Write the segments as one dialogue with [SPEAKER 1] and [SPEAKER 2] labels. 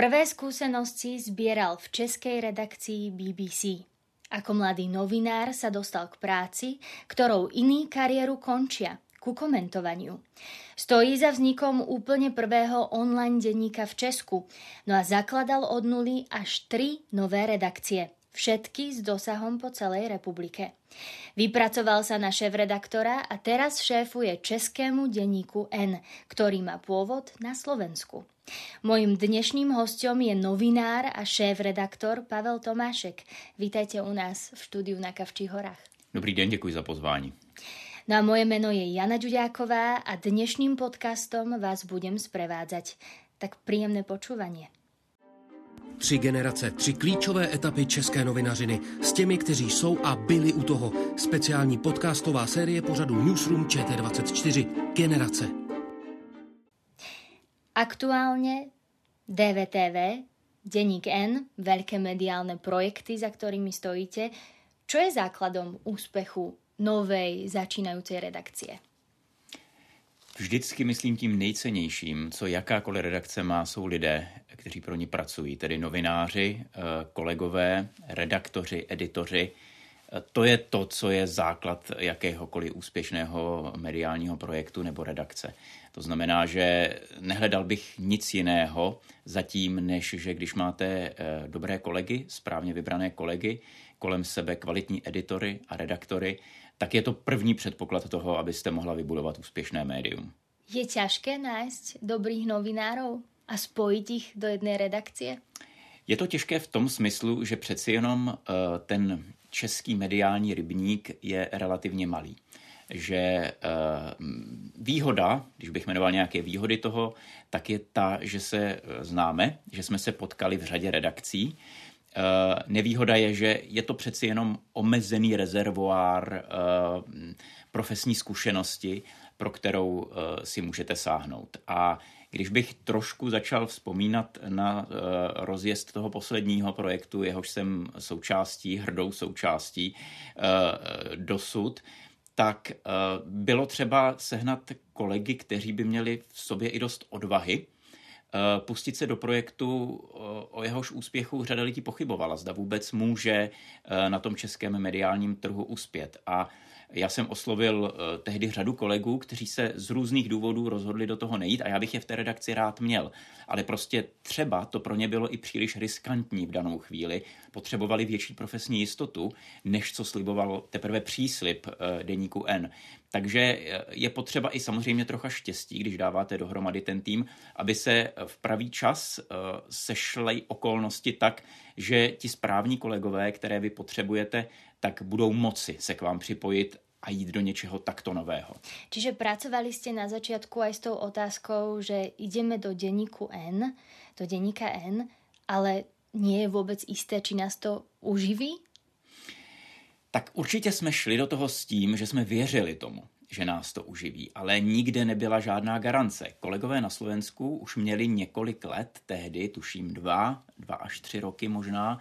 [SPEAKER 1] Prvé skúsenosti zbieral v českej redakcii BBC. Ako mladý novinár sa dostal k práci, ktorou iní kariéru končia, ku komentovaniu. Stojí za vznikom úplne prvého online denníka v Česku, no a zakladal od nuly až tri nové redakcie, všetky s dosahom po celej republike. Vypracoval sa na šéf-redaktora a teraz šéfuje českému denníku N, ktorý má pôvod na Slovensku. Mojím dnešným hostom je novinár a šéf-redaktor Pavel Tomášek. Vítajte u nás v štúdiu na Kavčích horách.
[SPEAKER 2] Dobrý den, děkuji za pozvání.
[SPEAKER 1] No a moje meno je Jana Ďuďáková a dnešným podcastom vás budem sprevádzať. Tak príjemné počúvanie.
[SPEAKER 3] Tři generace, tři klíčové etapy české novinařiny s těmi, kteří jsou a byli u toho. Speciální podcastová série pořadu Newsroom ČT24. Generace.
[SPEAKER 1] Aktuálne DVTV, Deník N, veľké mediálne projekty, za ktorými stojíte. Čo je základom úspechu novej začínajúcej redakcie?
[SPEAKER 2] Vždycky myslím tím nejcennějším, co jakákoliv redakce má, jsou lidé, kteří pro ní pracují, tedy novináři, eh, kolegové, redaktoři, editoři. Eh, to je to, co je základ jakéhokoliv úspěšného mediálního projektu nebo redakce. To znamená, že nehledal bych nic jiného zatím, než že když máte eh, dobré kolegy, správně vybrané kolegy, kolem sebe kvalitní editory a redaktory, tak je to první předpoklad toho, abyste mohla vybudovat úspěšné médium.
[SPEAKER 1] Je těžké nájsť dobrých novinárov a spojit ich do jedné redakcie?
[SPEAKER 2] Je to těžké v tom smyslu, že přeci jenom uh, ten český mediální rybník je relativně malý že eh, výhoda, když bych jmenoval nějaké výhody toho, tak je ta, že se eh, známe, že jsme se potkali v řadě redakcí. Eh, nevýhoda je, že je to přeci jenom omezený rezervoár profesní zkušenosti, pro kterou si můžete sáhnout. A když bych trošku začal vzpomínat na rozjezd toho posledního projektu, jehož jsem součástí, hrdou součástí dosud, tak bylo třeba sehnat kolegy, kteří by měli v sobě i dost odvahy, pustit se do projektu, o jehož úspěchu řada lidí pochybovala, zda vůbec může na tom českém mediálním trhu uspět. A já jsem oslovil eh, tehdy řadu kolegů, kteří se z různých důvodů rozhodli do toho nejít a já bych je v té redakci rád měl. Ale prostě třeba to pro ně bylo i příliš riskantní v danou chvíli. Potřebovali větší profesní jistotu, než co sliboval teprve příslip eh, deníku N. Takže eh, je potřeba i samozřejmě trocha štěstí, když dáváte dohromady ten tým, aby se v pravý čas sešly okolnosti tak, že ti správní kolegové, které vy potřebujete, tak budou moci se k vám připojit a jít do něčeho takto nového.
[SPEAKER 1] Čiže pracovali jste na začátku aj s tou otázkou, že ideme do denníku N, do denníka N, ale nie je vůbec jisté, či nás to uživí?
[SPEAKER 2] Tak určitě jsme šli do toho s tím, že jsme věřili tomu, že nás to uživí, ale nikde nebyla žádná garance. Kolegové na Slovensku už měli několik let tehdy, tuším dva, dva až tři roky možná,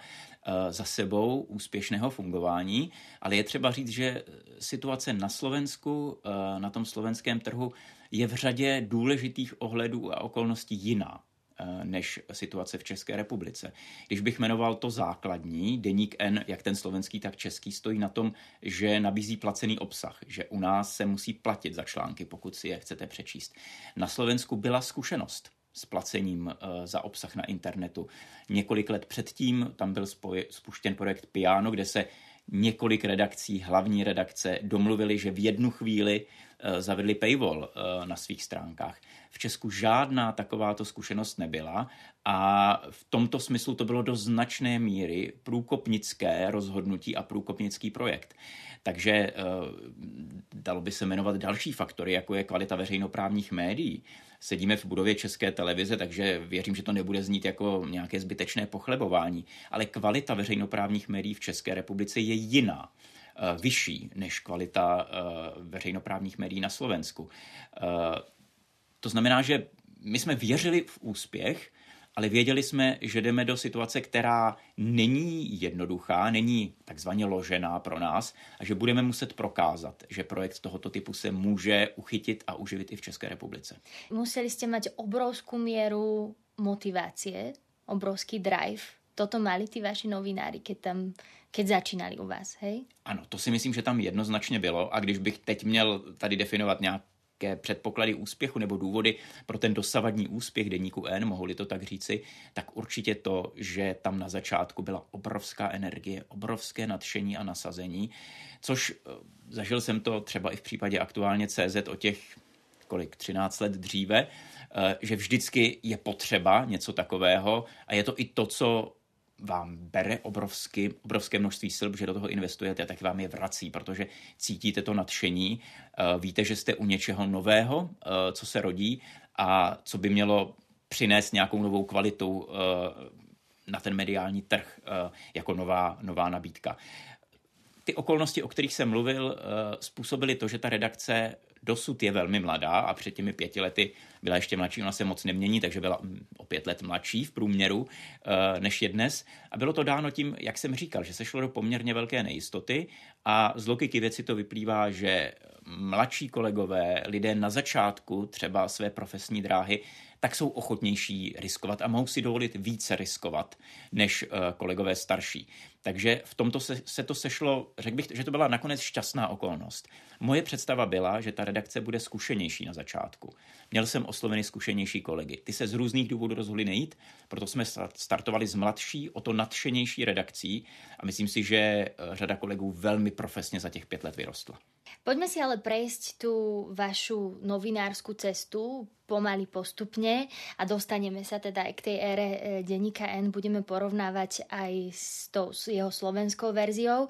[SPEAKER 2] za sebou úspěšného fungování, ale je třeba říct, že situace na Slovensku, eh, na tom slovenském trhu, je v řadě důležitých ohledů a okolností jiná eh, než situace v České republice. Když bych jmenoval to základní, deník N, jak ten slovenský, tak český, stojí na tom, že nabízí placený obsah, že u nás se musí platit za články, pokud si je chcete přečíst. Na Slovensku byla zkušenost s placením eh, za obsah na internetu. Několik let předtím tam byl spuštěn projekt Piano, kde se několik redakcí, hlavní redakce, domluvili, že v jednu chvíli zavedli paywall na svých stránkách. V Česku žádná takováto zkušenost nebyla a v tomto smyslu to bylo do značné míry průkopnické rozhodnutí a průkopnický projekt. Takže dalo by se jmenovat další faktory, jako je kvalita veřejnoprávních médií. Sedíme v budově České televize, takže věřím, že to nebude znít jako nějaké zbytečné pochlebování. Ale kvalita veřejnoprávních médií v České republice je jiná vyšší než kvalita veřejnoprávních médií na Slovensku. To znamená, že my jsme věřili v úspěch, ale věděli jsme, že jdeme do situace, která není jednoduchá, není takzvaně ložená pro nás a že budeme muset prokázat, že projekt tohoto typu se může uchytit a uživit i v České republice.
[SPEAKER 1] Museli jste mít obrovskou míru motivace, obrovský drive. Toto mali ty vaši novináři, keď tam keď začínali u vás, hej?
[SPEAKER 2] Ano, to si myslím, že tam jednoznačně bylo a když bych teď měl tady definovat nějak nějaké předpoklady úspěchu nebo důvody pro ten dosavadní úspěch deníku N, mohli to tak říci, tak určitě to, že tam na začátku byla obrovská energie, obrovské nadšení a nasazení, což eh, zažil jsem to třeba i v případě aktuálně CZ o těch kolik, 13 let dříve, eh, že vždycky je potřeba něco takového a je to i to, co vám bere obrovsky, obrovské množství sil, že do toho investujete, tak vám je vrací, protože cítíte to nadšení, eh, víte, že jste u něčeho nového, eh, co se rodí a co by mělo přinést nějakou novou kvalitu eh, na ten mediální trh jako nová, nová nabídka. Ty okolnosti, o kterých jsem mluvil, způsobily to, že ta redakce dosud je velmi mladá a před těmi pěti lety byla ještě mladší, ona se moc nemění, takže byla mm, o pět let mladší v průměru eh, než je dnes. A bylo to dáno tím, jak jsem říkal, že se šlo do poměrně velké nejistoty a z logiky věci to vyplývá, že mladší kolegové, lidé na začátku třeba své profesní dráhy, tak jsou ochotnější riskovat a mohou si dovolit více riskovat než eh, kolegové starší. Takže v tomto se, se to sešlo, řekl bych, že to byla nakonec šťastná okolnost. Moje představa byla, že ta redakce bude zkušenější na začátku. Měl jsem osloveny zkušenější kolegy. Ty se z různých důvodů rozhodli nejít, proto jsme startovali s mladší, o to nadšenější redakcí a myslím si, že eh, řada kolegů velmi profesně za těch pět let vyrostla.
[SPEAKER 1] Pojďme si ale prejsť tu vašu novinársku cestu pomaly postupne a dostaneme sa teda aj k tej ére e, denníka N. Budeme porovnávať aj s tou s jeho slovenskou verziou.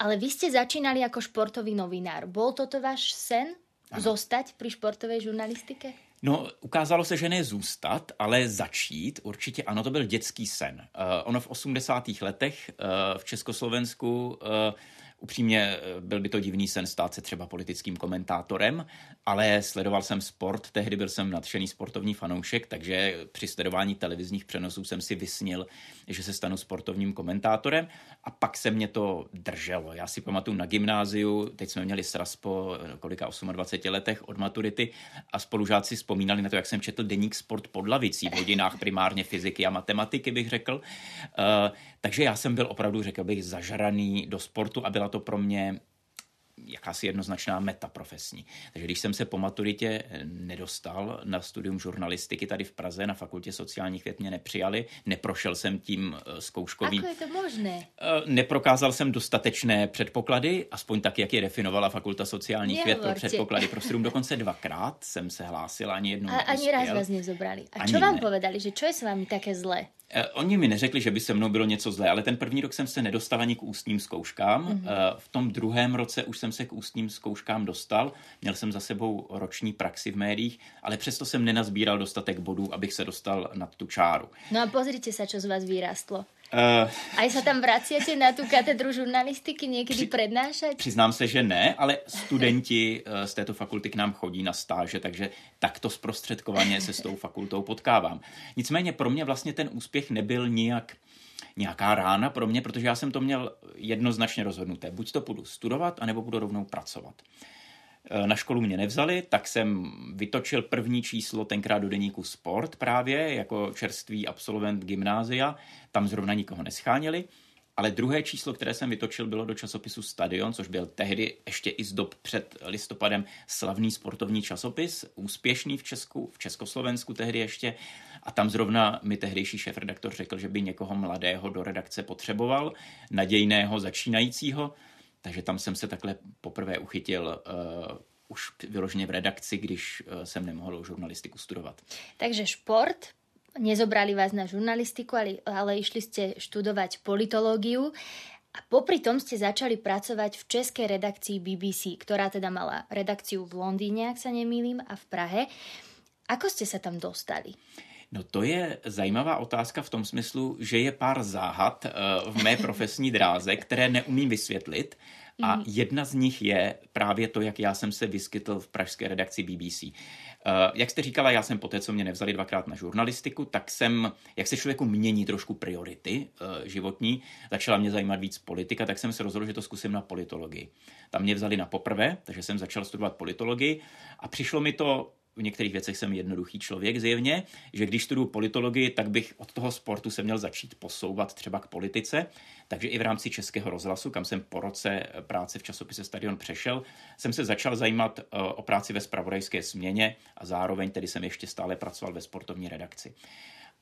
[SPEAKER 1] Ale vy ste začínali ako športový novinár. Bol toto váš sen? Ano. Zostať pri športovej žurnalistike?
[SPEAKER 2] No, ukázalo se, že ne zůstat, ale začít. Určitě ano, to byl dětský sen. Uh, ono v 80. letech uh, v Československu uh, Upřímně eh, byl by to divný sen stát se třeba politickým komentátorem, ale sledoval jsem sport, tehdy byl jsem nadšený sportovní fanoušek, takže při sledování televizních přenosů jsem si vysnil, že se stanu sportovním komentátorem a pak se mě to drželo. Já si pamatuju na gymnáziu, teď jsme měli sraz po eh, kolika 28 letech od maturity a spolužáci vzpomínali na to, jak jsem četl deník sport pod lavicí v hodinách primárně fyziky a matematiky, bych řekl. Uh, takže já jsem byl opravdu, řekl bych, zažraný do sportu a byla to pro mě jakási jednoznačná meta profesní. Takže když jsem se po maturitě nedostal na studium žurnalistiky tady v Praze, na fakultě sociálních věd mě nepřijali, neprošel jsem tím eh, zkouškovým.
[SPEAKER 1] Ako je to možné?
[SPEAKER 2] Eh, neprokázal jsem dostatečné předpoklady, aspoň tak, jak je definovala fakulta sociálních věd pro předpoklady pro studium. Dokonce dvakrát jsem se hlásil, ani jednou
[SPEAKER 1] A ani raz vás nezobrali. A co vám ne. povedali, že čo je s vámi také zlé?
[SPEAKER 2] Eh, oni mi neřekli, že by se mnou bylo něco zlé, ale ten první rok jsem se nedostal ani k ústním zkouškám. Mm-hmm. V tom druhém roce už jsem se k ústním zkouškám dostal. Měl jsem za sebou roční praxi v médiích, ale přesto jsem nenazbíral dostatek bodů, abych se dostal nad tu čáru.
[SPEAKER 1] No a pozrite se, co z vás vyrastlo. Uh, Aj sa tam vraciate na tu katedru žurnalistiky někdy při, prednášať?
[SPEAKER 2] Přiznám se, že ne, ale studenti z této fakulty k nám chodí na stáže, takže takto zprostředkovaně se s tou fakultou potkávám. Nicméně pro mě vlastně ten úspěch nebyl nijak nějaká rána pro mě, protože já jsem to měl jednoznačně rozhodnuté. Buď to budu studovat, anebo budu rovnou pracovat. Eh, na školu mě nevzali, tak jsem vytočil první číslo tenkrát do deníku Sport právě jako čerstvý absolvent gymnázia. Tam zrovna nikoho nescháněli. Ale druhé číslo, které jsem vytočil, bylo do časopisu Stadion, což byl tehdy ještě i z dob před listopadem slavný sportovní časopis, úspěšný v Česku, v Československu tehdy ještě. A tam zrovna mi tehdejší šéf-redaktor řekl, že by někoho mladého do redakce potřeboval, nadějného začínajícího takže tam jsem se takhle poprvé uchytil uh, už vyloženě v redakci, když jsem nemohl žurnalistiku studovat.
[SPEAKER 1] Takže šport, nezobrali vás na žurnalistiku, ale, ale išli ste študovať politológiu. A popri tom ste začali pracovať v českej redakcii BBC, ktorá teda mala redakciu v Londýne, ak sa nemýlim, a v Prahe. Ako ste sa tam dostali?
[SPEAKER 2] No to je zajímavá otázka v tom smyslu, že je pár záhad eh, v mé profesní dráze, které neumím vysvětlit. A mhm. jedna z nich je právě to, jak já jsem se vyskytl v pražské redakci BBC. Uh, jak jste říkala, já jsem po té, co mě nevzali dvakrát na žurnalistiku, tak jsem, jak se člověku mění trošku priority uh, životní, začala mě zajímat víc politika, tak jsem se rozhodl, že to zkusím na politologii. Tam mě vzali na poprvé, takže jsem začal studovat politologii a přišlo mi to v některých věcech jsem jednoduchý člověk zjevně, že když studuju politologii, tak bych od toho sportu se měl začít posouvat třeba k politice. Takže i v rámci Českého rozhlasu, kam jsem po roce práce v časopise Stadion přešel, jsem se začal zajímat eh, o práci ve spravodajské směně a zároveň tedy jsem ještě stále pracoval ve sportovní redakci.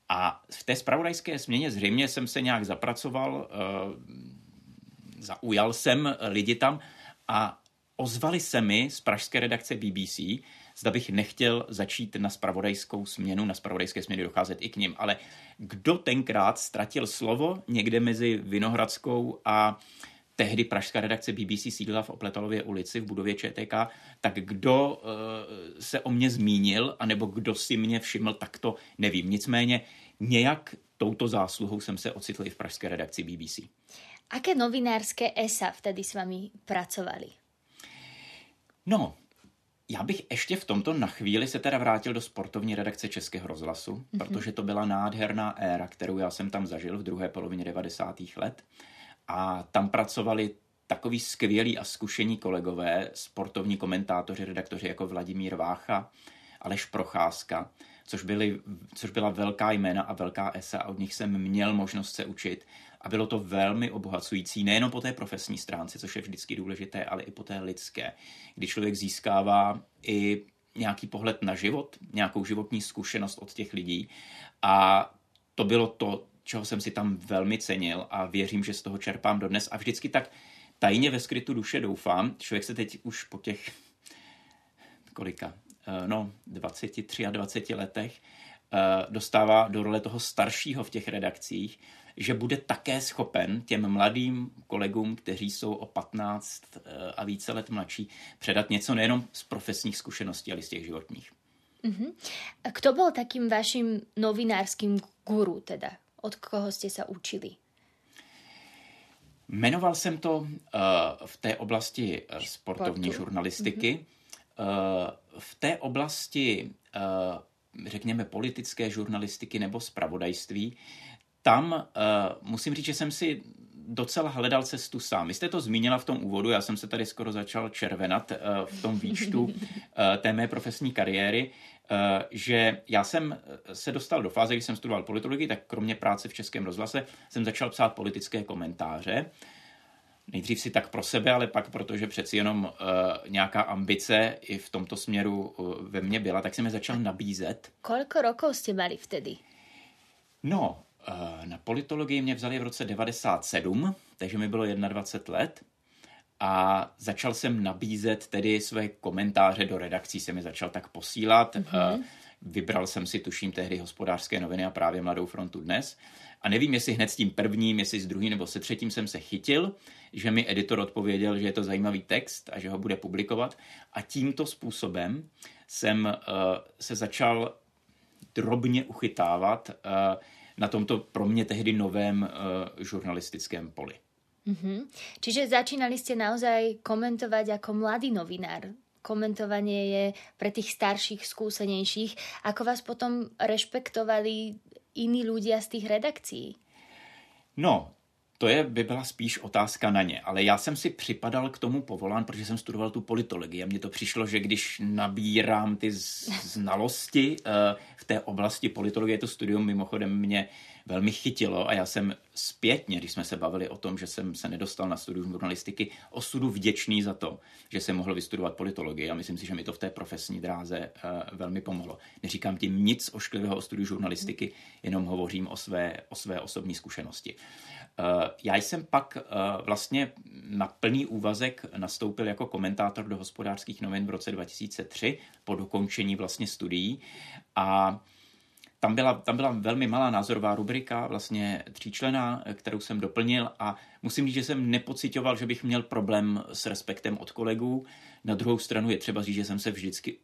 [SPEAKER 2] A v té spravodajské směně zřejmě jsem se nějak zapracoval, eh, zaujal jsem lidi tam a ozvali se mi z pražské redakce BBC, zda bych nechtěl začít na spravodajskou směnu, na spravodajské směny docházet i k ním. Ale kdo tenkrát ztratil slovo někde mezi Vinohradskou a tehdy pražská redakce BBC sídlila v Opletalově ulici v budově ČTK, tak kdo uh, se o mě zmínil, anebo kdo si mě všiml, tak to nevím. Nicméně nějak touto zásluhou jsem se ocitl i v pražské redakci BBC.
[SPEAKER 1] Aké novinárské ESA vtedy s vámi pracovali?
[SPEAKER 2] No, já bych ještě v tomto na chvíli se teda vrátil do sportovní redakce Českého rozhlasu, mm-hmm. protože to byla nádherná éra, kterou já jsem tam zažil v druhé polovině 90. let. A tam pracovali takový skvělí a zkušení kolegové, sportovní komentátoři, redaktoři jako Vladimír Vácha, Aleš Procházka, což, byly, což byla velká jména a velká esa a od nich jsem měl možnost se učit a bylo to velmi obohacující, nejenom po té profesní stránce, což je vždycky důležité, ale i po té lidské, kdy člověk získává i nějaký pohled na život, nějakou životní zkušenost od těch lidí. A to bylo to, čeho jsem si tam velmi cenil a věřím, že z toho čerpám dodnes. A vždycky tak tajně ve skrytu duše doufám, člověk se teď už po těch kolika, eh, no 23 a 20 letech dostává do role toho staršího v těch redakcích, že bude také schopen těm mladým kolegům, kteří jsou o 15 eh, a více let mladší, předat něco nejenom z profesních zkušeností, ale z těch životních.
[SPEAKER 1] Uh-huh. A kto byl takým vaším novinárským guru teda? Od koho jste se učili?
[SPEAKER 2] Jmenoval jsem to uh, v té oblasti sportovní Sportu. žurnalistiky. Uh-huh. Uh, v té oblasti, uh, řekněme, politické žurnalistiky nebo spravodajství tam uh, musím říct, že jsem si docela hledal cestu sám. Vy jste to zmínila v tom úvodu, já jsem se tady skoro začal červenat uh, v tom výčtu uh, té mé profesní kariéry, uh, že já jsem se dostal do fáze, když jsem studoval politologii, tak kromě práce v Českém rozhlase jsem začal psát politické komentáře. Nejdřív si tak pro sebe, ale pak protože přeci jenom uh, nějaká ambice i v tomto směru uh, ve mně byla, tak jsem je začal nabízet.
[SPEAKER 1] Kolik rokov jste mali vtedy?
[SPEAKER 2] No, Eh, na politologii mě vzali v roce 97, takže mi bylo 21 let a začal jsem nabízet tedy své komentáře do redakcí, se mi začal tak posílat. Mm-hmm. Vybral jsem si, tuším, tehdy hospodářské noviny a právě Mladou frontu dnes. A nevím, jestli hned s tím prvním, jestli s druhým nebo se třetím jsem se chytil, že mi editor odpověděl, že je to zajímavý text a že ho bude publikovat. A tímto způsobem jsem uh, se začal drobně uchytávat uh, na tomto pro mě tehdy novém uh, žurnalistickém poli.
[SPEAKER 1] Mm-hmm. Čiže začínali ste naozaj komentovať ako mladý novinár. Komentovanie je pre tých starších, skúsenejších. Ako vás potom rešpektovali iní ľudia z tých redakcí?
[SPEAKER 2] No, to je, by byla spíš otázka na ně, ale já jsem si připadal k tomu povolán, protože jsem studoval tu politologii a mně to přišlo, že když nabírám ty znalosti uh, v té oblasti politologie, to studium mimochodem mě velmi chytilo a já jsem zpětně, když jsme se bavili o tom, že jsem se nedostal na studium žurnalistiky, osudu vděčný za to, že jsem mohl vystudovat politologii a myslím si, že mi to v té profesní dráze uh, velmi pomohlo. Neříkám tím nic ošklivého o studiu žurnalistiky, jenom hovořím o své, o své osobní zkušenosti. Já jsem pak uh, vlastně na plný úvazek nastoupil jako komentátor do hospodářských novin v roce 2003 po dokončení vlastně studií a tam byla, tam byla velmi malá názorová rubrika, vlastně tříčlená, kterou jsem doplnil a musím říct, že jsem nepocitoval, že bych měl problém s respektem od kolegů. Na druhou stranu je třeba říct, že jsem se vždycky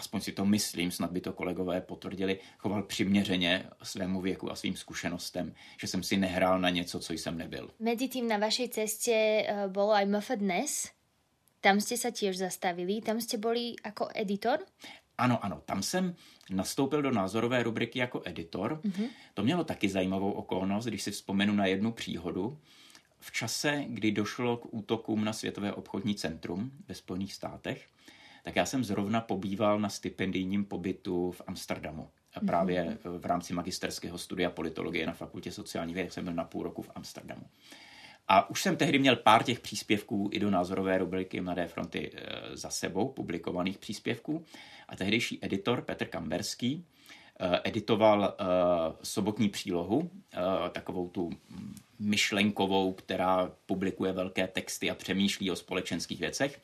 [SPEAKER 2] aspoň si to myslím, snad by to kolegové potvrdili, choval přiměřeně svému věku a svým zkušenostem, že jsem si nehrál na něco, co jsem nebyl.
[SPEAKER 1] Mezi tím na vaší cestě eh, bylo aj MF Dnes. Tam jste se tiež zastavili, tam jste byli jako editor?
[SPEAKER 2] Ano, ano, tam jsem nastoupil do názorové rubriky jako editor. Mm-hmm. To mělo taky zajímavou okolnost, když si vzpomenu na jednu příhodu. V čase, kdy došlo k útokům na Světové obchodní centrum ve Spojených státech, tak já jsem zrovna pobýval na stipendijním pobytu v Amsterdamu. A právě mm-hmm. v rámci magisterského studia politologie na fakultě sociální vědy jsem byl na půl roku v Amsterdamu. A už jsem tehdy měl pár těch příspěvků i do názorové rubriky Mladé fronty e, za sebou, publikovaných příspěvků. A tehdejší editor Petr Kamberský e, editoval sobotní přílohu, takovou tu myšlenkovou, která publikuje velké texty a přemýšlí o společenských věcech.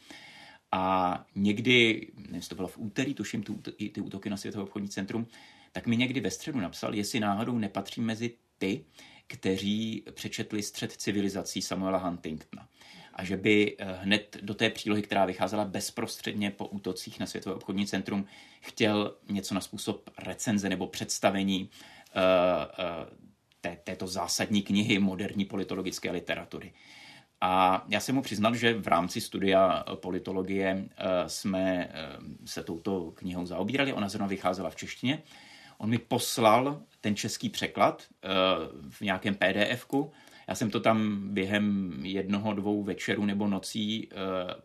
[SPEAKER 2] A někdy, nevím, to bylo v úterý, tuším ty, ty útoky na Světové obchodní centrum, tak mi někdy ve středu napsal, jestli náhodou nepatří mezi ty, kteří přečetli Střed civilizací Samuela Huntingtona. A že by eh, hned do té přílohy, která vycházela bezprostředně po útocích na Světové obchodní centrum, chtěl něco na způsob recenze nebo představení uh, uh, té, této zásadní knihy moderní politologické literatury. A já jsem mu přiznal, že v rámci studia politologie jsme se touto knihou zaobírali. Ona zrovna vycházela v češtině. On mi poslal ten český překlad v nějakém PDFku. Já jsem to tam během jednoho, dvou večerů nebo nocí uh,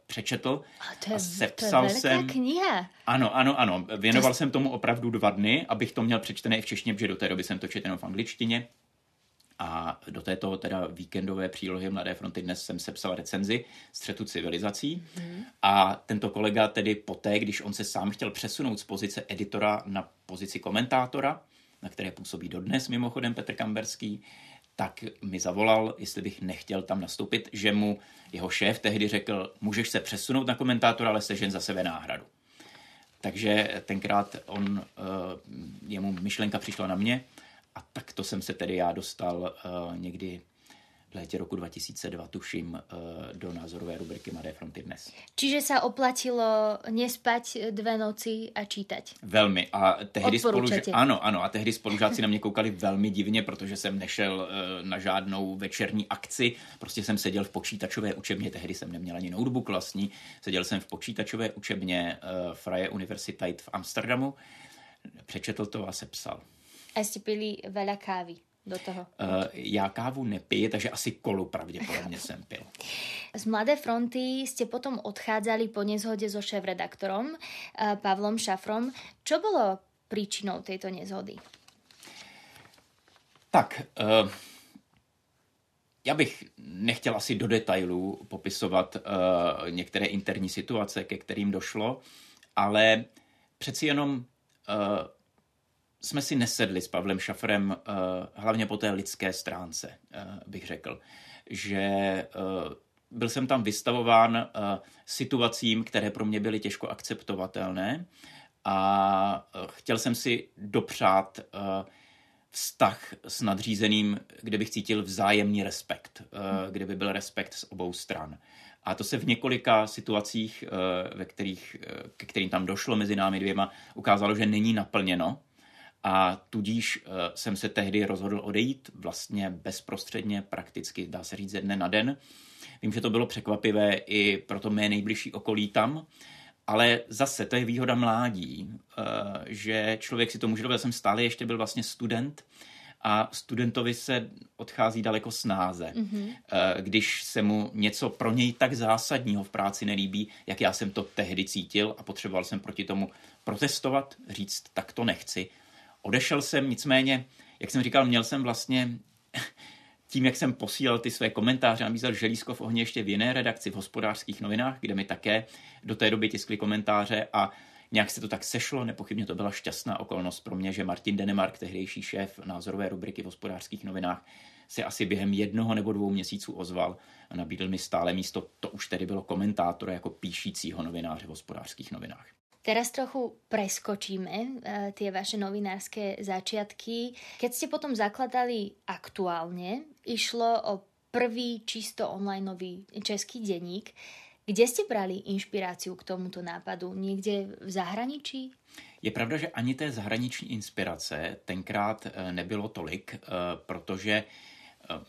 [SPEAKER 2] přečetl.
[SPEAKER 1] A to je, a sepsal to je jsem, kniha.
[SPEAKER 2] Ano, ano, ano. Věnoval to... jsem tomu opravdu dva dny, abych to měl přečtené i v češtině, protože do té doby jsem to četl jenom v angličtině. A do této teda víkendové přílohy Mladé fronty dnes jsem sepsal recenzi střetu civilizací. Hmm. A tento kolega tedy poté, když on se sám chtěl přesunout z pozice editora na pozici komentátora, na které působí dodnes mimochodem Petr Kamberský, tak mi zavolal, jestli bych nechtěl tam nastoupit, že mu jeho šéf tehdy řekl, můžeš se přesunout na komentátora, ale sežen za sebe náhradu. Takže tenkrát on, eh, jemu myšlenka přišla na mě a tak to jsem se tedy já dostal uh, někdy v létě roku 2002, tuším, uh, do názorové rubriky Mladé fronty dnes.
[SPEAKER 1] Čiže se oplatilo nespať dvě noci a čítat.
[SPEAKER 2] Velmi. A tehdy spoluž... ano, ano, a tehdy spolužáci na mě koukali velmi divně, protože jsem nešel uh, na žádnou večerní akci. Prostě jsem seděl v počítačové učebně, tehdy jsem neměl ani notebook vlastní. Seděl jsem v počítačové učebně Freie Universität v Amsterdamu. Přečetl to a sepsal.
[SPEAKER 1] A jste pili veľa kávy do toho?
[SPEAKER 2] Uh, já kávu nepiju, takže asi kolu pravděpodobně jsem pil.
[SPEAKER 1] Z Mladé fronty jste potom odchádzali po nezhode so šéf-redaktorom uh, Pavlom Šafrom. Čo bylo příčinou této nezhody?
[SPEAKER 2] Tak, uh, já bych nechtěl asi do detailů popisovat uh, některé interní situace, ke kterým došlo, ale přeci jenom uh, jsme si nesedli s Pavlem Šafrem, uh, hlavně po té lidské stránce, uh, bych řekl, že uh, byl jsem tam vystavován situacím, které pro mě byly těžko akceptovatelné a chtěl jsem si dopřát vztah s nadřízeným, kde bych cítil vzájemný respekt, kde by byl respekt z obou stran. A to se v několika situacích, ve kterých, ke kterým tam došlo mezi námi dvěma, ukázalo, že není naplněno a tudíž uh, jsem se tehdy rozhodl odejít vlastně bezprostředně, prakticky dá se říct ze dne na den. Vím, že to bylo překvapivé i pro to mé nejbližší okolí tam, ale zase to je výhoda mládí, uh, že člověk si to může dovolit. jsem stále ještě byl vlastně student a studentovi se odchází daleko snáze, mm-hmm. když se mu něco pro něj tak zásadního v práci nelíbí, jak já jsem to tehdy cítil a potřeboval jsem proti tomu protestovat, říct, tak to nechci Odešel jsem, nicméně jak jsem říkal, měl jsem vlastně tím, jak jsem posílal ty své komentáře, nabízel želízko v ohně ještě v jiné redakci v hospodářských novinách, kde mi také do té doby tiskli komentáře a nějak se to tak sešlo, nepochybně to byla šťastná okolnost pro mě, že Martin Denemark, tehdejší šéf názorové rubriky v hospodářských novinách, se asi během jednoho nebo dvou měsíců ozval a nabídl mi stále místo, to už tedy bylo komentátora jako píšícího novináře v hospodářských novinách.
[SPEAKER 1] Teraz trochu preskočíme uh, tie vaše novinárske začiatky. Keď ste potom zakladali aktuálne, išlo o prvý čisto online nový český denník. Kde ste brali inšpiráciu k tomuto nápadu? Někde v zahraničí?
[SPEAKER 2] Je pravda, že ani té zahraniční inspirace tenkrát eh, nebylo tolik, eh, protože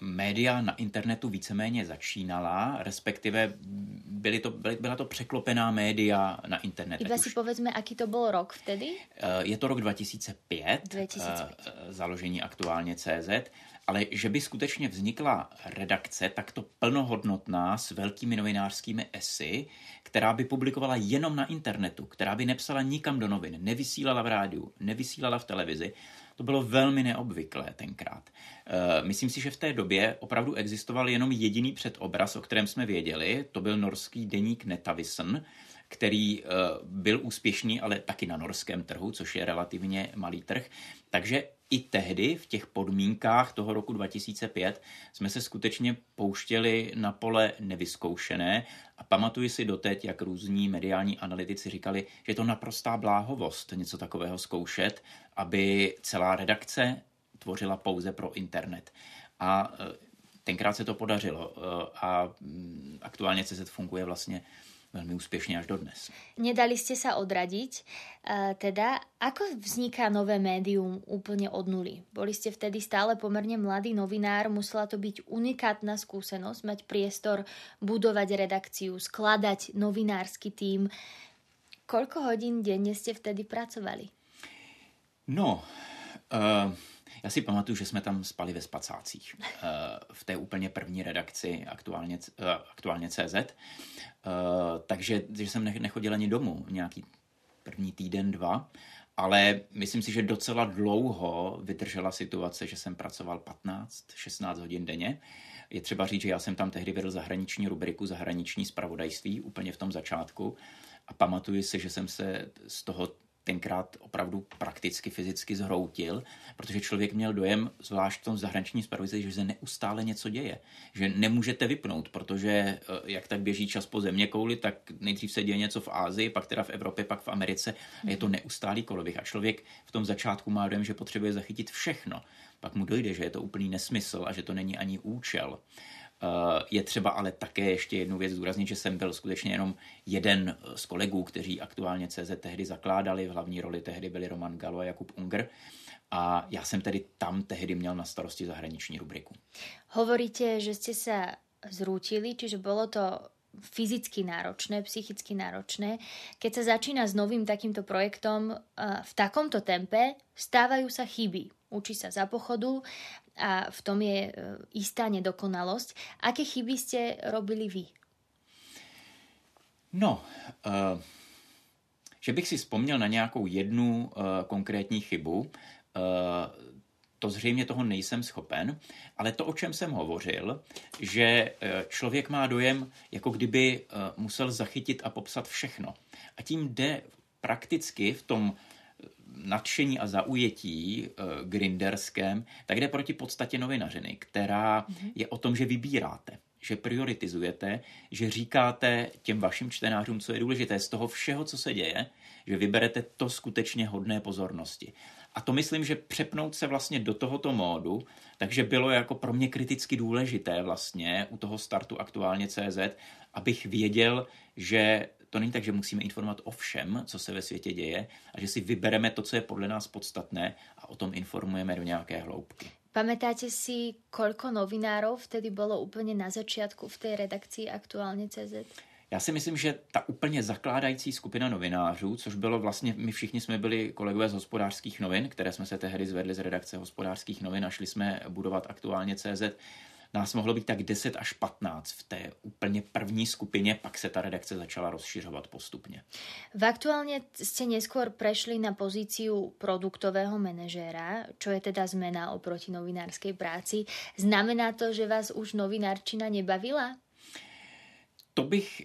[SPEAKER 2] média na internetu víceméně začínala, respektive byly to, byly, byla to překlopená média na internet.
[SPEAKER 1] Iba si povedzme, aký to byl rok vtedy?
[SPEAKER 2] Eh, je to rok 2005, 2005. Eh, založení aktuálně CZ, ale že by skutečně vznikla redakce takto plnohodnotná s velkými novinářskými esy, která by publikovala jenom na internetu, která by nepsala nikam do novin, nevysílala v rádiu, nevysílala v televizi, to bylo velmi neobvyklé tenkrát. Eh, myslím si, že v té době opravdu existoval jenom jediný předobraz, o kterém jsme věděli. To byl norský deník Netavisen, který eh, byl úspěšný, ale taky na norském trhu, což je relativně malý trh. Takže i tehdy, v těch podmínkách toho roku 2005, jsme se skutečně pouštěli na pole nevyzkoušené a pamatuji si doteď, jak různí mediální analytici říkali, že je to naprostá bláhovost něco takového zkoušet, aby celá redakce tvořila pouze pro internet. A e, tenkrát se to podařilo e, a aktuálně CZ funguje vlastně velmi úspěšně až dodnes.
[SPEAKER 1] Nedali ste sa odradiť. E, teda, ako vzniká nové médium úplne od nuly? Boli ste vtedy stále pomerne mladý novinár, musela to byť unikátna skúsenosť, mať priestor budovať redakciu, skladať novinársky tým. Koľko hodín denne ste vtedy pracovali?
[SPEAKER 2] No, uh, já si pamatuju, že jsme tam spali ve spacácích uh, v té úplně první redakci aktuálně, uh, aktuálně CZ. Uh, takže že jsem nechodil ani domů nějaký první týden, dva. Ale myslím si, že docela dlouho vydržela situace, že jsem pracoval 15-16 hodin denně. Je třeba říct, že já jsem tam tehdy vedl zahraniční rubriku, zahraniční spravodajství úplně v tom začátku. A pamatuju si, že jsem se z toho tenkrát opravdu prakticky fyzicky zhroutil, protože člověk měl dojem, zvlášť v tom zahraničním spravodajství, že se neustále něco děje, že nemůžete vypnout, protože eh, jak tak běží čas po země kouli, tak nejdřív se děje něco v Ázii, pak teda v Evropě, pak v Americe a je to neustálý koloběh a člověk v tom začátku má dojem, že potřebuje zachytit všechno. Pak mu dojde, že je to úplný nesmysl a že to není ani účel. Eh, je třeba ale také ještě jednu věc zdůraznit, že jsem byl skutečně jenom jeden z kolegů, kteří aktuálně CZ tehdy zakládali. V hlavní roli tehdy byli Roman Galo a Jakub Unger. A já jsem tedy tam tehdy měl na starosti zahraniční rubriku.
[SPEAKER 1] Hovoríte, že jste se zrútili, čiže bylo to fyzicky náročné, psychicky náročné. Keď sa začína s novým takýmto projektom eh, v takomto tempe, stávajú sa chyby. Učí sa za pochodu a v tom je e, istá nedokonalosť. Aké chyby ste robili vy?
[SPEAKER 2] No, uh, že bych si vzpomněl na nějakou jednu uh, konkrétní chybu, uh, to zřejmě toho nejsem schopen, ale to, o čem jsem hovořil, že člověk má dojem, jako kdyby musel zachytit a popsat všechno. A tím jde prakticky v tom nadšení a zaujetí uh, grinderském, tak jde proti podstatě novinařiny, která mm-hmm. je o tom, že vybíráte, že prioritizujete, že říkáte těm vašim čtenářům, co je důležité z toho všeho, co se děje, že vyberete to skutečně hodné pozornosti. A to myslím, že přepnout se vlastně do tohoto módu, takže bylo jako pro mě kriticky důležité vlastně u toho startu aktuálně CZ, abych věděl, že to není tak, že musíme informovat o všem, co se ve světě děje a že si vybereme to, co je podle nás podstatné a o tom informujeme do nějaké hloubky.
[SPEAKER 1] Pamätáte si, koľko novinárov vtedy bylo úplně na začátku v té redakci aktuálně CZ?
[SPEAKER 2] Já si myslím, že ta úplně zakládající skupina novinářů, což bylo vlastně, my všichni jsme byli kolegové z hospodářských novin, které jsme se tehdy zvedli z redakce hospodářských novin a šli jsme budovat aktuálně CZ, nás mohlo být tak 10 až 15 v té úplně první skupině, pak se ta redakce začala rozšiřovat postupně.
[SPEAKER 1] V aktuálně jste neskôr prešli na pozíciu produktového manažéra, čo je teda zmena oproti novinárskej práci. Znamená to, že vás už novinárčina nebavila?
[SPEAKER 2] To bych e,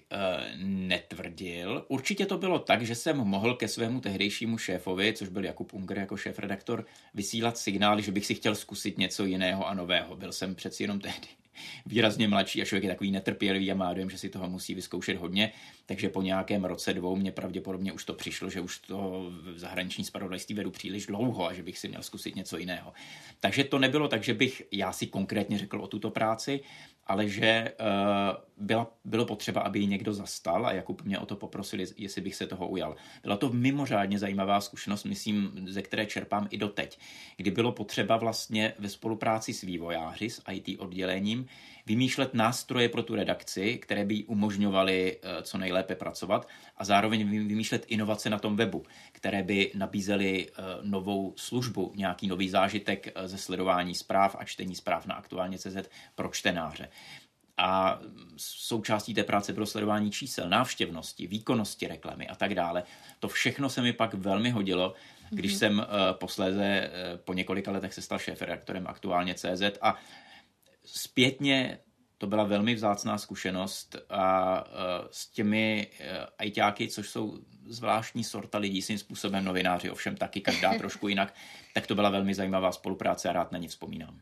[SPEAKER 2] netvrdil. Určitě to bylo tak, že jsem mohl ke svému tehdejšímu šéfovi, což byl Jakub Unger jako šéf-redaktor, vysílat signály, že bych si chtěl zkusit něco jiného a nového. Byl jsem přeci jenom tehdy výrazně mladší a člověk je takový netrpělivý a má dojem, že si toho musí vyzkoušet hodně, takže po nějakém roce, dvou mě pravděpodobně už to přišlo, že už to v zahraniční spravodajství vedu příliš dlouho a že bych si měl zkusit něco jiného. Takže to nebylo tak, že bych já si konkrétně řekl o tuto práci, ale že uh, byla, bylo potřeba, aby ji někdo zastal a Jakub mě o to poprosil, jestli bych se toho ujal. Byla to mimořádně zajímavá zkušenost, myslím, ze které čerpám i doteď, kdy bylo potřeba vlastně ve spolupráci s vývojáři, s IT oddělením, vymýšlet nástroje pro tu redakci, které by jí umožňovaly uh, co nejlépe pracovat a zároveň vymýšlet inovace na tom webu, které by nabízely uh, novou službu, nějaký nový zážitek ze sledování zpráv a čtení zpráv na aktuálně CZ pro čtenáře a součástí té práce bylo sledování čísel, návštěvnosti, výkonnosti reklamy a tak dále. To všechno se mi pak velmi hodilo, když mm-hmm. jsem posléze po několika letech se stal šéf-redaktorem aktuálně CZ a zpětně to byla velmi vzácná zkušenost a uh, s těmi uh, ajťáky, což jsou zvláštní sorta lidí, svým způsobem novináři, ovšem taky každá trošku jinak, tak to byla velmi zajímavá spolupráce a rád na ní vzpomínám.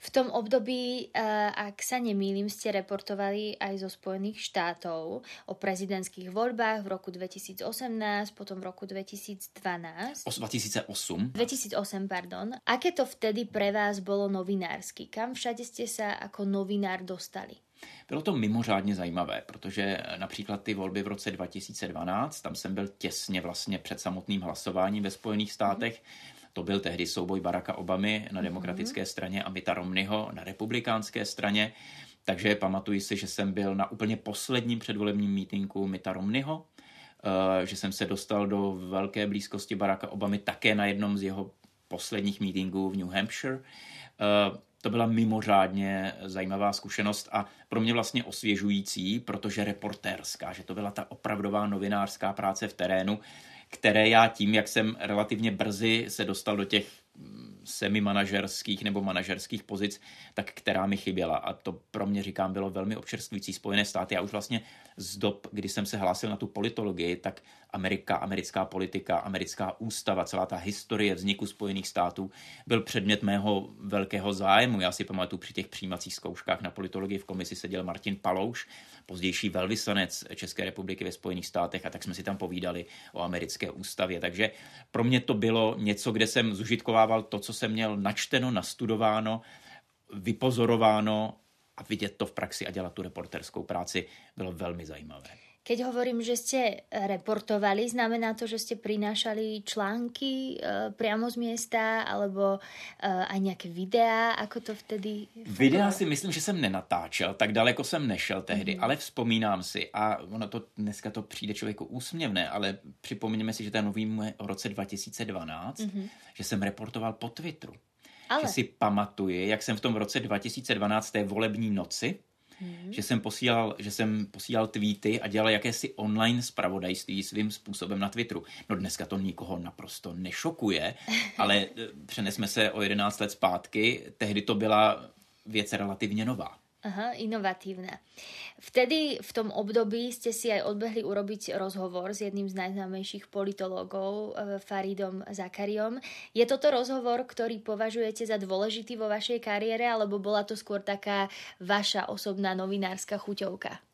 [SPEAKER 1] V tom období, eh, ak sa nemýlim, ste reportovali aj zo Spojených štátov o prezidentských voľbách v roku 2018, potom v roku 2012.
[SPEAKER 2] 2008.
[SPEAKER 1] 2008, pardon. Aké to vtedy pre vás bolo novinársky? Kam všade ste sa ako novinár dostali?
[SPEAKER 2] Bylo to mimořádně zajímavé, protože například ty volby v roce 2012, tam jsem byl těsně vlastně před samotným hlasováním ve Spojených státech, to byl tehdy souboj Baracka Obamy na mhm. demokratické straně a Mita Romneyho na republikánské straně. Takže pamatuji si, že jsem byl na úplně posledním předvolebním mítinku Mita Romneyho, eh, že jsem se dostal do velké blízkosti Baracka Obamy také na jednom z jeho posledních mítinků v New Hampshire. To byla mimořádně zajímavá zkušenost a pro mě vlastně osvěžující, protože reportérská, že to byla ta opravdová novinářská práce v terénu, které já tím, jak jsem relativně brzy se dostal do těch mm, semi-manažerských nebo manažerských pozic, tak která mi chyběla. A to pro mě, říkám, bylo velmi občerstvující Spojené státy. Já už vlastně z dob, kdy jsem se hlásil na tu politologii, tak Amerika, americká politika, americká ústava, celá ta historie vzniku Spojených států byl předmět mého velkého zájmu. Já si pamatuju při těch přijímacích zkouškách na politologii v komisi seděl Martin Palouš, pozdější velvyslanec České republiky ve Spojených státech a tak jsme si tam povídali o americké ústavě. Takže pro mě to bylo něco, kde jsem zužitkovával to, co jsem měl načteno, nastudováno, vypozorováno a vidět to v praxi a dělat tu reporterskou práci bylo velmi zajímavé.
[SPEAKER 1] Keď hovorím, že ste reportovali, znamená to, že ste prinášali články e, priamo z miesta alebo e, aj nejaké videá, ako to vtedy?
[SPEAKER 2] Videa si myslím, že jsem nenatáčel, tak daleko jsem nešel tehdy, mm-hmm. ale vzpomínám si a ono to dneska to přijde člověku úsměvné, ale připomeňme si, že ten nový o roce 2012, mm-hmm. že jsem reportoval po Twitteru. Ale... Že si pamatuji, jak jsem v tom roce 2012 té volební noci hmm. že jsem posílal, že jsem posílal tweety a dělal jakési online spravodajství svým způsobem na Twitteru. No dneska to nikoho naprosto nešokuje, ale eh, přenesme se o 11 let zpátky, tehdy to byla věc relativně nová.
[SPEAKER 1] Aha, inovatívna. Vtedy v tom období ste si aj odbehli urobiť rozhovor s jedným z najznámejších politológov, eh, Faridom Zakariom. Je toto rozhovor, ktorý považujete za dôležitý vo vašej kariére, alebo bola to skôr taká vaša osobná novinárska chuťovka?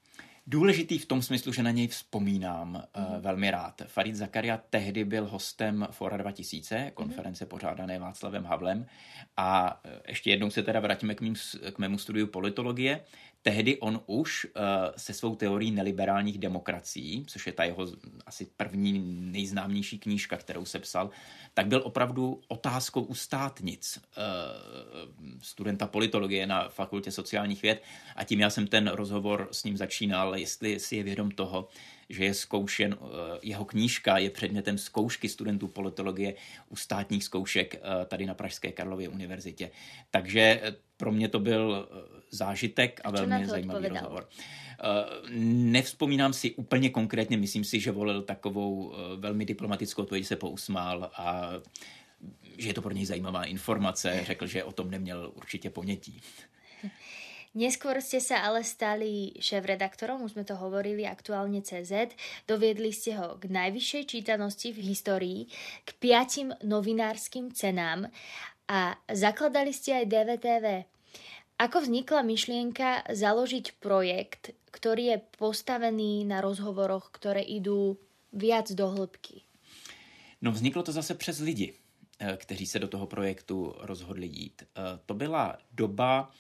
[SPEAKER 2] Důležitý v tom smyslu, že na něj vzpomínám mm. uh, velmi rád. Farid Zakaria tehdy byl hostem Fora 2000, konference mm. pořádané Václavem Havlem. A uh, ještě jednou se teda vrátíme k, mým, k mému studiu politologie. Tehdy on už uh, se svou teorií neliberálních demokracií, což je ta jeho asi první nejznámější knížka, kterou se psal, tak byl opravdu otázkou u státnic uh, studenta politologie na fakultě sociálních věd a tím já jsem ten rozhovor s ním začínal, jestli si je vědom toho, že je zkoušen, uh, jeho knížka je předmětem zkoušky studentů politologie u státních zkoušek tady na Pražské Karlově univerzitě. Takže pro mě to byl zážitek a, velmi zajímavý odpovedal? rozhovor. Nevzpomínám si úplně konkrétně, myslím si, že volil takovou velmi diplomatickou odpověď, se pousmál a že je to pro něj zajímavá informace, řekl, že o tom neměl určitě ponětí.
[SPEAKER 1] Neskôr ste sa ale stali šéf-redaktorom, už sme to hovorili, aktuálne CZ. Doviedli ste ho k najvyššej čítanosti v histórii, k piatim novinárskym cenám a zakladali ste aj DVTV. Ako vznikla myšlienka založiť projekt, ktorý je postavený na rozhovoroch, ktoré idú viac do hĺbky?
[SPEAKER 2] No vzniklo to zase přes lidi, eh, kteří se do toho projektu rozhodli jít. Eh, to byla doba,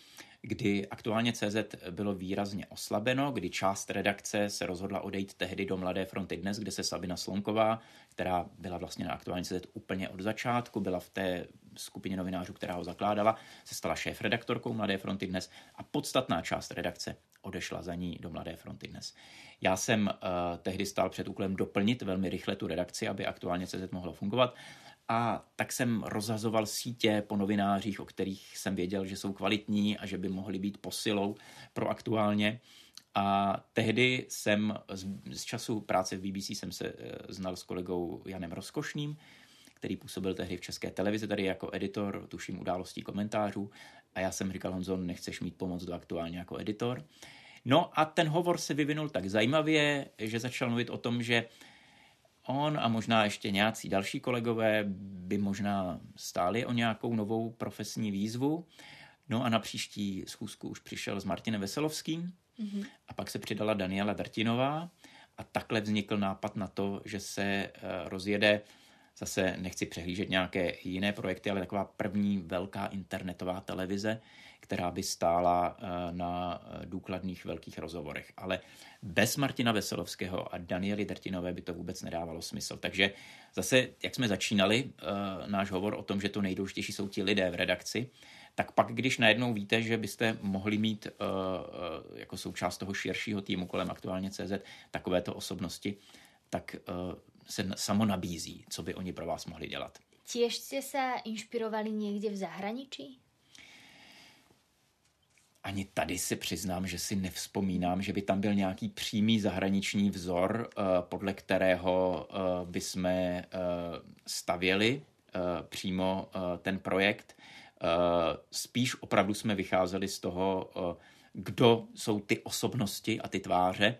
[SPEAKER 2] kdy aktuálně CZ bylo výrazně oslabeno, kdy část redakce se rozhodla odejít tehdy do Mladé fronty dnes, kde se Sabina Slonková, která byla vlastně na aktuálně CZ úplně od začátku, byla v té skupině novinářů, která ho zakládala, se stala šéf-redaktorkou Mladé fronty dnes a podstatná část redakce odešla za ní do Mladé fronty dnes. Já jsem uh, tehdy stál před úkolem doplnit velmi rychle tu redakci, aby aktuálně CZ mohlo fungovat a tak jsem rozhazoval sítě po novinářích, o kterých jsem věděl, že jsou kvalitní a že by mohli být posilou pro aktuálně. A tehdy jsem z, z času práce v BBC jsem se eh, znal s kolegou Janem Rozkošným, který působil tehdy v České televizi tady jako editor, tuším událostí komentářů. A já jsem říkal, Honzo, nechceš mít pomoc do aktuálně jako editor. No a ten hovor se vyvinul tak zajímavě, že začal mluvit o tom, že on a možná ještě nějací další kolegové by možná stáli o nějakou novou profesní výzvu. No a na příští schůzku už přišel s Martinem Veselovským mm-hmm. a pak se přidala Daniela Vertinová a takhle vznikl nápad na to, že se eh, rozjede zase nechci přehlížet nějaké jiné projekty, ale taková první velká internetová televize, která by stála eh, na eh, důkladných velkých rozhovorech. Ale bez Martina Veselovského a Daniely Drtinové by to vůbec nedávalo smysl. Takže zase, jak jsme začínali eh, náš hovor o tom, že to nejdůležitější jsou ti lidé v redakci, tak pak, když najednou víte, že byste mohli mít jako součást toho širšího týmu kolem aktuálně CZ takovéto osobnosti, tak se samo nabízí, co by oni pro vás mohli dělat.
[SPEAKER 1] Tiež jste se inšpirovali někde v zahraničí?
[SPEAKER 2] Ani tady si přiznám, že si nevzpomínám, že by tam byl nějaký přímý zahraniční vzor, eh, podle kterého eh, by jsme eh, stavěli přímo ten projekt. Spíš opravdu jsme vycházeli z toho, kdo jsou ty osobnosti a ty tváře,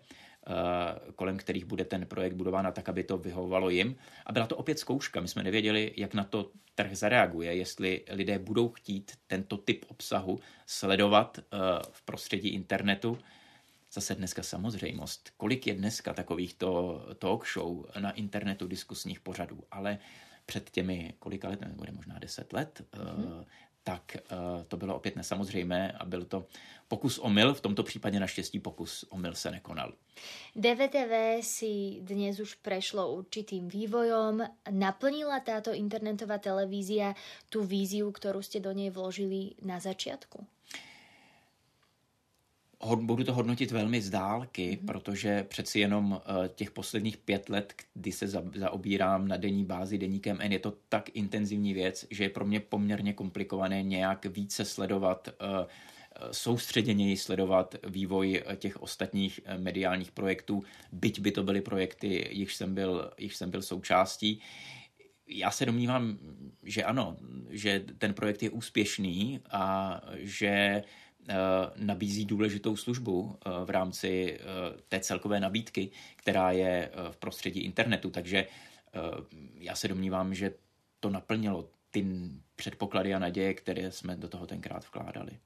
[SPEAKER 2] kolem kterých bude ten projekt budován tak, aby to vyhovovalo jim. A byla to opět zkouška. My jsme nevěděli, jak na to trh zareaguje, jestli lidé budou chtít tento typ obsahu sledovat eh, v prostředí internetu. Zase dneska samozřejmost. Kolik je dneska takovýchto talk show na internetu diskusních pořadů, ale před těmi kolika let, bude možná deset let, mm-hmm tak uh, to bylo opět nesamozřejmé a byl to pokus o mil, v tomto případě naštěstí pokus o mil se nekonal.
[SPEAKER 1] DVTV si dnes už prešlo určitým vývojom. Naplnila táto internetová televízia tu víziu, ktorú ste do nej vložili na začiatku?
[SPEAKER 2] Budu to hodnotit velmi z dálky, mm-hmm. protože přeci jenom eh, těch posledních pět let, kdy se zaobírám na denní bázi deníkem N, je to tak intenzivní věc, že je pro mě poměrně komplikované nějak více sledovat eh, soustředěněji sledovat vývoj těch ostatních eh, mediálních projektů, byť by to byly projekty, jichž jsem byl, jichž jsem byl součástí. Já se domnívám, že ano, že ten projekt je úspěšný a že Eh, nabízí důležitou službu eh, v rámci eh, té celkové nabídky, která je v prostředí internetu. Takže já se domnívám, že to naplnilo ty předpoklady a naděje, které jsme do toho tenkrát vkládali.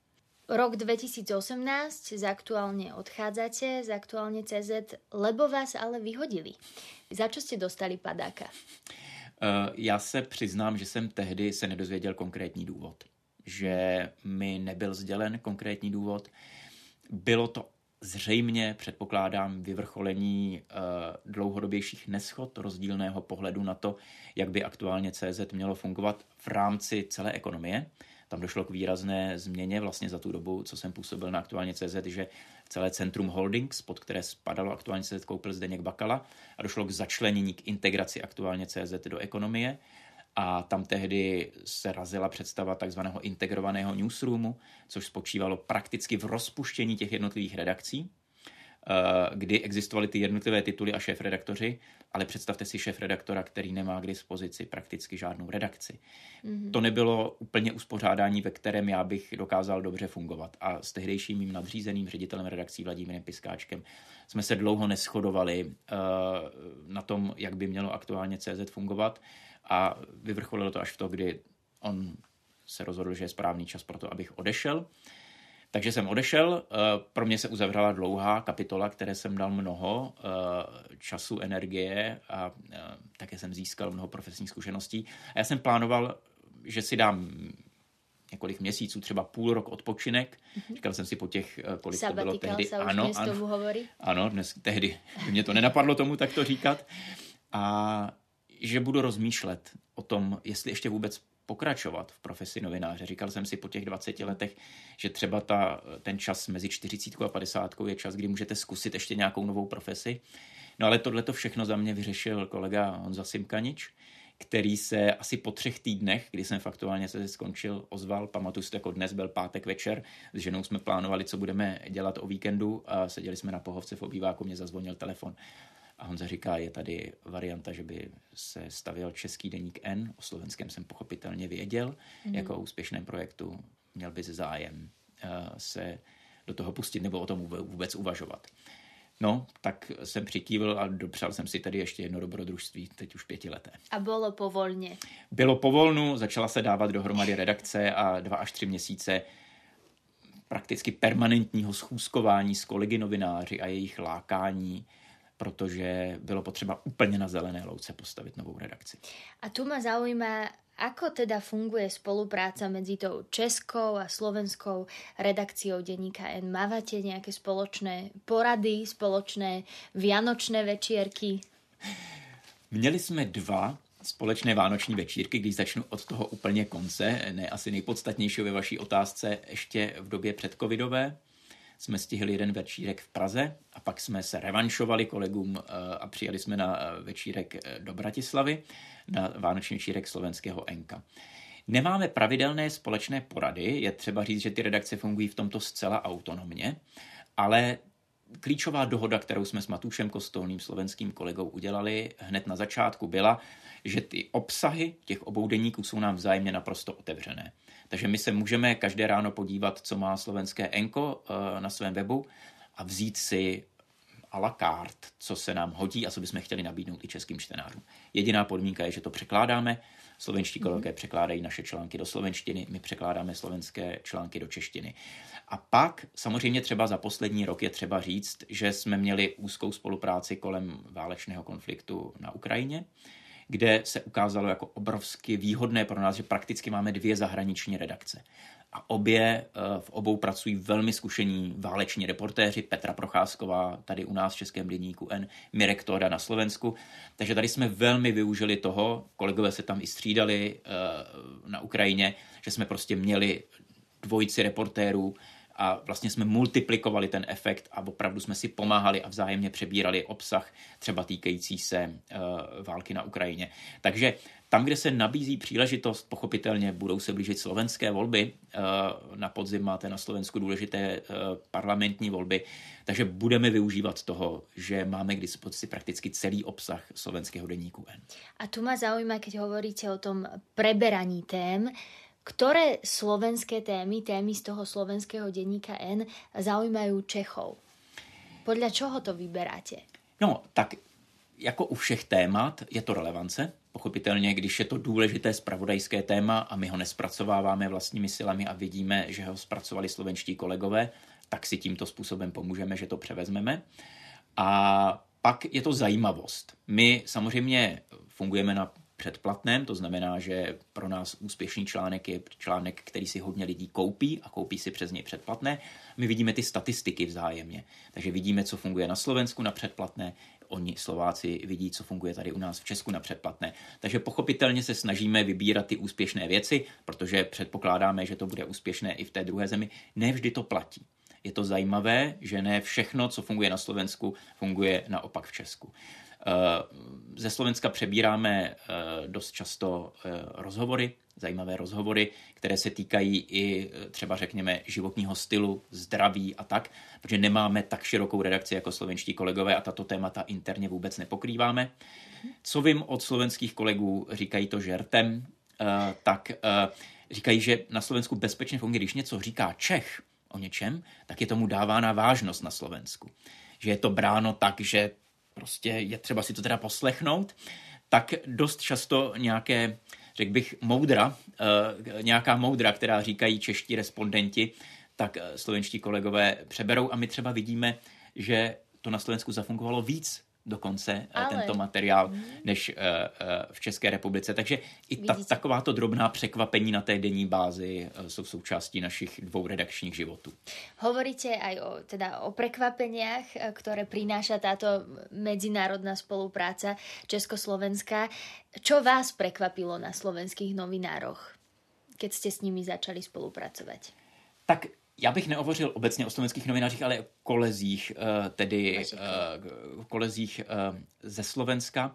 [SPEAKER 1] Rok 2018 z aktuálne odchádzate, z aktuálne CZ, lebo vás ale vyhodili. Za čo ste dostali padáka?
[SPEAKER 2] Já se přiznám, že jsem tehdy se nedozvěděl konkrétní důvod že mi nebyl sdělen konkrétní důvod. Bylo to zřejmě, předpokládám, vyvrcholení uh, dlouhodobějších neschod rozdílného pohledu na to, jak by aktuálně CZ mělo fungovat v rámci celé ekonomie. Tam došlo k výrazné změně vlastně za tu dobu, co jsem působil na aktuálně CZ, že celé Centrum Holdings, pod které spadalo aktuálně CZ, koupil Zdeněk Bakala a došlo k začlenění, k integraci aktuálně CZ do ekonomie a tam tehdy se razila představa takzvaného integrovaného newsroomu, což spočívalo prakticky v rozpuštění těch jednotlivých redakcí, eh, kdy existovaly ty jednotlivé tituly a šéf-redaktoři, ale představte si šéf-redaktora, který nemá k dispozici prakticky žádnou redakci. Mm-hmm. To nebylo úplně uspořádání, ve kterém já bych dokázal dobře fungovat. A s tehdejším mým nadřízeným ředitelem redakcí Vladimírem Piskáčkem jsme se dlouho neschodovali uh, na tom, jak by mělo aktuálně CZ fungovat a vyvrcholilo to až v to, kdy on se rozhodl, že je správný čas pro to, abych odešel. Takže jsem odešel, eh, pro mě se uzavřela dlouhá kapitola, které jsem dal mnoho eh, času, energie a eh, také jsem získal mnoho profesních zkušeností. A já jsem plánoval, že si dám několik měsíců, třeba půl rok odpočinek. Mm-hmm. Říkal jsem si po těch, kolik
[SPEAKER 1] Sabatikal
[SPEAKER 2] to bylo tehdy.
[SPEAKER 1] Ano, ano, hovorí.
[SPEAKER 2] ano, dnes, tehdy mě to nenapadlo tomu takto říkat. A že budu rozmýšlet o tom, jestli ještě vůbec pokračovat v profesi novináře. Říkal jsem si po těch 20 letech, že třeba ta, ten čas mezi 40 a 50 je čas, kdy můžete zkusit ještě nějakou novou profesi. No ale tohle to všechno za mě vyřešil kolega Honza Simkanič, který se asi po třech týdnech, kdy jsem faktuálně se skončil, ozval, pamatuju si, jako dnes byl pátek večer, s ženou jsme plánovali, co budeme dělat o víkendu a seděli jsme na pohovce v obýváku, mě zazvonil telefon a Honza říká, je tady varianta, že by se stavěl český deník N, o slovenském jsem pochopitelně věděl, mm. jako o úspěšném projektu měl by zájem uh, se do toho pustit nebo o tom vůbec uvažovat. No, tak jsem přikývil a dopřál jsem si tady ještě jedno dobrodružství, teď už pětileté.
[SPEAKER 1] A bylo povolně?
[SPEAKER 2] Bylo povolnu, začala se dávat dohromady redakce a dva až tři měsíce prakticky permanentního schůzkování s kolegy novináři a jejich lákání protože bylo potřeba úplně na zelené louce postavit novou redakci.
[SPEAKER 1] A tu ma zaujíma, ako teda funguje spolupráca medzi tou českou a slovenskou redakciou denníka N? Mávate nejaké spoločné porady, spoločné vianočné večierky?
[SPEAKER 2] Měli jsme dva společné vánoční večírky, když začnu od toho úplně konce, ne asi nejpodstatnější ve vaší otázce, ještě v době předcovidové jsme stihli jeden večírek v Praze a pak jsme se revanšovali kolegům eh, a přijeli jsme na eh, večírek eh, do Bratislavy, na vánoční večírek slovenského Enka. Nemáme pravidelné společné porady, je třeba říct, že ty redakce fungují v tomto zcela autonomně, ale klíčová dohoda, kterou jsme s Matušem Kostolným, slovenským kolegou, udělali hned na začátku, byla, že ty obsahy těch obou denníků jsou nám vzájemně naprosto otevřené. Takže my se můžeme každé ráno podívat, co má slovenské Enko eh, na svém webu a vzít si a la carte, co se nám hodí a co bychom chtěli nabídnout i českým čtenářům. Jediná podmínka je, že to překládáme. Slovenští mhm. kolegové překládají naše články do slovenštiny, my překládáme slovenské články do češtiny. A pak samozřejmě třeba za poslední rok je třeba říct, že jsme měli úzkou spolupráci kolem válečného konfliktu na Ukrajině kde se ukázalo jako obrovsky výhodné pro nás, že prakticky máme dvě zahraniční redakce. A obě eh, v obou pracují velmi zkušení váleční reportéři, Petra Procházková tady u nás v Českém denníku N, Mirek Toda na Slovensku. Takže tady jsme velmi využili toho, kolegové se tam i střídali eh, na Ukrajině, že jsme prostě měli dvojici reportérů, a vlastně jsme multiplikovali ten efekt a opravdu jsme si pomáhali a vzájemně přebírali obsah třeba týkající se uh, války na Ukrajině. Takže tam, kde se nabízí příležitost, pochopitelně budou se blížit slovenské volby. Uh, na podzim máte na Slovensku důležité uh, parlamentní volby, takže budeme využívat toho, že máme k dispozici prakticky celý obsah slovenského denníku N.
[SPEAKER 1] A tu ma zaujíma, keď hovoríte o tom preberaní tém, Ktoré slovenské témy, témy z toho slovenského denníka N zaujímajú Čechov? Podľa čoho to vyberáte?
[SPEAKER 2] No, tak jako u všech témat je to relevance. Pochopitelně, když je to důležité spravodajské téma a my ho nespracováváme vlastními silami a vidíme, že ho zpracovali slovenští kolegové, tak si tímto způsobem pomůžeme, že to převezmeme. A pak je to zajímavost. My samozřejmě fungujeme na předplatném, to znamená, že pro nás úspěšný článek je článek, který si hodně lidí koupí a koupí si přes něj předplatné. My vidíme ty statistiky vzájemně, takže vidíme, co funguje na Slovensku na předplatné, oni Slováci vidí, co funguje tady u nás v Česku na předplatné. Takže pochopitelně se snažíme vybírat ty úspěšné věci, protože předpokládáme, že to bude úspěšné i v té druhé zemi. Nevždy to platí. Je to zajímavé, že ne všechno, co funguje na Slovensku, funguje naopak v Česku. Ze Slovenska přebíráme dost často rozhovory, zajímavé rozhovory, které se týkají i třeba řekněme životního stylu, zdraví a tak, protože nemáme tak širokou redakci jako slovenští kolegové a tato témata interně vůbec nepokrýváme. Co vím od slovenských kolegů, říkají to žertem, tak říkají, že na Slovensku bezpečně funguje, když něco říká Čech o něčem, tak je tomu dávána vážnost na Slovensku. Že je to bráno tak, že prostě je třeba si to teda poslechnout, tak dost často nějaké, řekl bych, moudra, eh, nějaká moudra, která říkají čeští respondenti, tak eh, slovenští kolegové přeberou. A my třeba vidíme, že to na Slovensku zafungovalo víc dokonce eh, Ale. tento materiál mm. než uh, uh, v České republice. Takže i ta, takováto drobná překvapení na té denní bázi uh, jsou součástí našich dvou redakčních životů.
[SPEAKER 1] Hovoríte aj o, teda o prekvapeniach, ktoré prináša táto medzinárodná spolupráca Československá. Čo vás prekvapilo na slovenských novinároch, keď ste s nimi začali spolupracovať?
[SPEAKER 2] Tak já bych neovořil obecně o slovenských novinářích, ale o kolezích, eh, tedy eh, kolezích eh, ze Slovenska.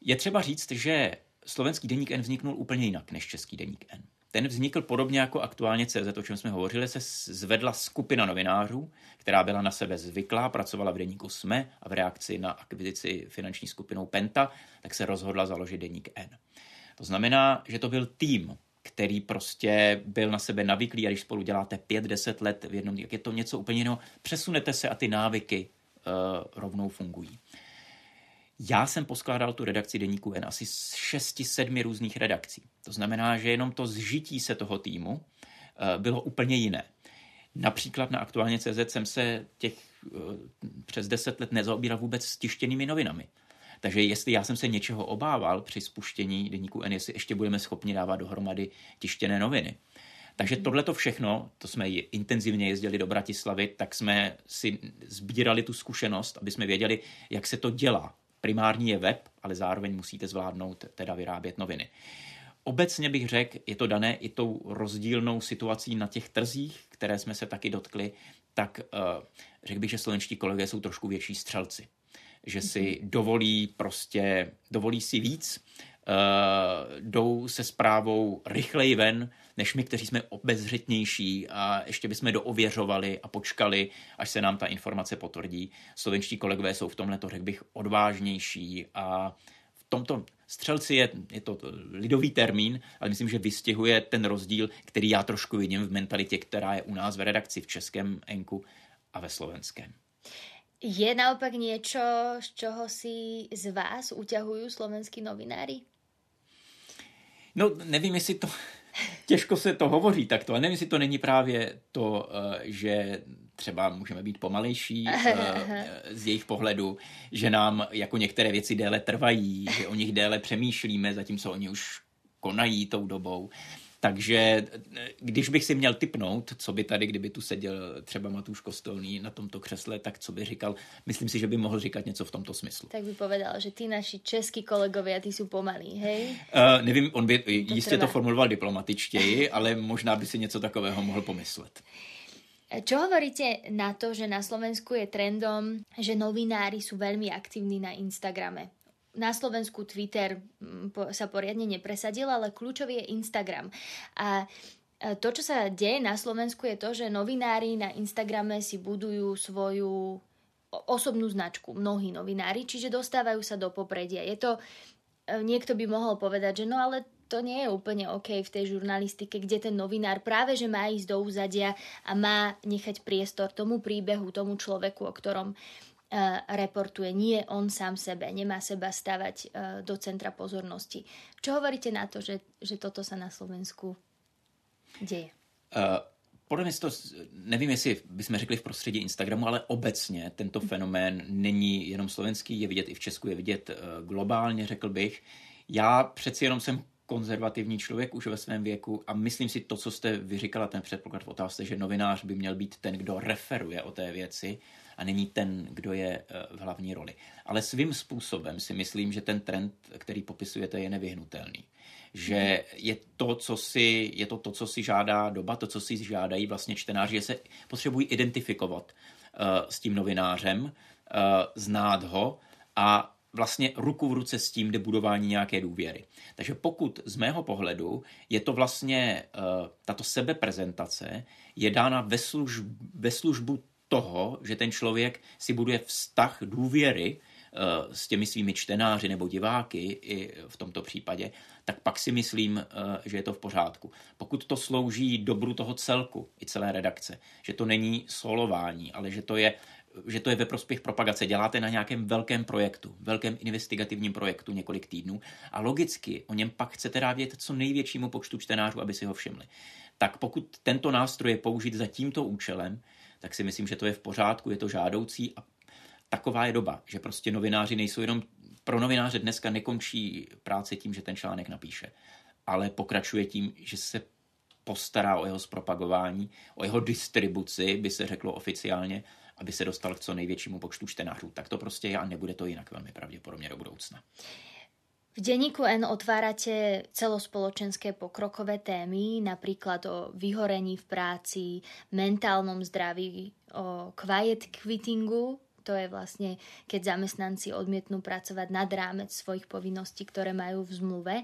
[SPEAKER 2] Je třeba říct, že slovenský deník N vzniknul úplně jinak než český deník N. Ten vznikl podobně jako aktuálně CZ, o čem jsme hovořili, se zvedla skupina novinářů, která byla na sebe zvyklá, pracovala v deníku SME a v reakci na akvizici finanční skupinou Penta, tak se rozhodla založit deník N. To znamená, že to byl tým který prostě byl na sebe navyklý a když spolu děláte 5-10 let v jednom, jak je to něco úplně jiného, přesunete se a ty návyky uh, rovnou fungují. Já jsem poskládal tu redakci deníku N asi z 6-7 různých redakcí. To znamená, že jenom to zžití se toho týmu uh, bylo úplně jiné. Například na aktuálně CZ jsem se těch uh, přes 10 let nezaobíral vůbec s tištěnými novinami. Takže jestli já jsem se něčeho obával při spuštění deníku N, jestli ještě budeme schopni dávat dohromady tištěné noviny. Takže mhm. tohle to všechno, to jsme intenzivně jezdili do Bratislavy, tak jsme si sbírali tu zkušenost, aby jsme věděli, jak se to dělá. Primární je web, ale zároveň musíte zvládnout teda vyrábět noviny. Obecně bych řekl, je to dané i tou rozdílnou situací na těch trzích, které jsme se taky dotkli, tak uh, řekl bych, že slovenští kolegové jsou trošku větší střelci že si mhm. dovolí prostě, dovolí si víc, uh, jdou se zprávou rychleji ven, než my, kteří jsme obezřetnější a ještě bychom doověřovali a počkali, až se nám ta informace potvrdí. Slovenští kolegové jsou v tomhle, to řekl bych, odvážnější a v tomto střelci je, je to lidový termín, ale myslím, že vystihuje ten rozdíl, který já trošku vidím v mentalitě, která je u nás v redakci v českém enku a ve slovenském.
[SPEAKER 1] Je naopak niečo, z čoho si z vás uťahujú slovenskí novinári?
[SPEAKER 2] No, nevím, jestli to... Těžko se to hovoří takto, ale nevím, jestli to není právě to, eh, že třeba můžeme být pomalejší eh, z jejich pohledu, že nám jako některé věci déle trvají, že o nich déle přemýšlíme, zatímco oni už konají tou dobou. Takže když bych si měl typnout, co by tady, kdyby tu seděl třeba Matuš Kostolný na tomto křesle, tak co by říkal, myslím si, že by mohl říkat něco v tomto smyslu.
[SPEAKER 1] Tak by povedal, že ty naši český kolegové, ty jsou pomalí, hej?
[SPEAKER 2] Uh, nevím, on by to jistě trvá. to formuloval diplomatičtěji, ale možná by si něco takového mohl pomyslet.
[SPEAKER 1] Čo hovoríte na to, že na Slovensku je trendom, že novinári sú veľmi aktívni na Instagrame? Na Slovensku Twitter mm, sa poriadne nepresadil, ale kľúčový je Instagram. A to, čo sa deje na Slovensku, je to, že novinári na Instagrame si budujú svoju osobnú značku, mnohí novinári, čiže dostávajú sa do popredia. Je to, e, niekto by mohol povedať, že no ale to nie je úplne OK v tej žurnalistike, kde ten novinár práve že má ísť do úzadia a má nechať priestor tomu príbehu, tomu človeku, o ktorom uh, reportuje, nie on sám sebe, nemá seba stavať eh, do centra pozornosti. Čo hovoríte na to, že, že toto sa na Slovensku děje? Uh,
[SPEAKER 2] podle mě to, nevím, jestli bychom řekli v prostředí Instagramu, ale obecně tento fenomén není jenom slovenský, je vidět i v Česku, je vidět globálně, řekl bych. Já přeci jenom jsem konzervativní člověk už ve svém věku a myslím si to, co jste vyříkala, ten předpoklad v otázce, že novinář by měl být ten, kdo referuje o té věci a není ten, kdo je eh, v hlavní roli. Ale svým způsobem si myslím, že ten trend, který popisujete, je nevyhnutelný. Že je to, co si, je to, to, co si žádá doba, to, co si žádají vlastně čtenáři, že se potřebují identifikovat uh, s tím novinářem, uh, znát ho a vlastně ruku v ruce s tím jde budování nějaké důvěry. Takže pokud z mého pohledu je to vlastně tato sebeprezentace je dána ve, služb, ve službu toho, že ten člověk si buduje vztah důvěry uh, s těmi svými čtenáři nebo diváky i v tomto případě, tak pak si myslím, uh, že je to v pořádku. Pokud to slouží dobru toho celku i celé redakce, že to není solování, ale že to je že to je ve prospěch propagace. Děláte na nějakém velkém projektu, velkém investigativním projektu několik týdnů a logicky o něm pak chcete dát vědět co největšímu počtu čtenářů, aby si ho všimli. Tak pokud tento nástroj je použit za tímto účelem, tak si myslím, že to je v pořádku, je to žádoucí a taková je doba, že prostě novináři nejsou jenom pro novináře dneska nekončí práce tím, že ten článek napíše, ale pokračuje tím, že se postará o jeho zpropagování, o jeho distribuci, by se řeklo oficiálně, aby se dostal k co největšímu počtu čtenářů. Tak to prostě je a nebude to jinak velmi pravděpodobně do budoucna.
[SPEAKER 1] V denníku N otvárate celospoločenské pokrokové témy, napríklad o vyhorení v práci, mentálnom zdraví, o quiet quittingu, to je vlastne, keď zamestnanci odmietnú pracovať nad rámec svojich povinností, ktoré majú v zmluve.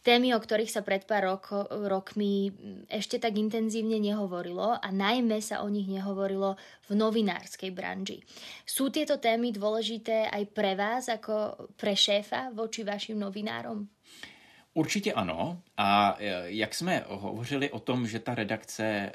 [SPEAKER 1] Témy, o ktorých sa pred pár roko, rokmi ešte tak intenzívne nehovorilo a najmä sa o nich nehovorilo v novinárskej branži. Sú tieto témy dôležité aj pre vás ako pre šéfa voči vašim novinárom?
[SPEAKER 2] Určitě ano. A e, jak jsme hovořili o tom, že ta redakce e,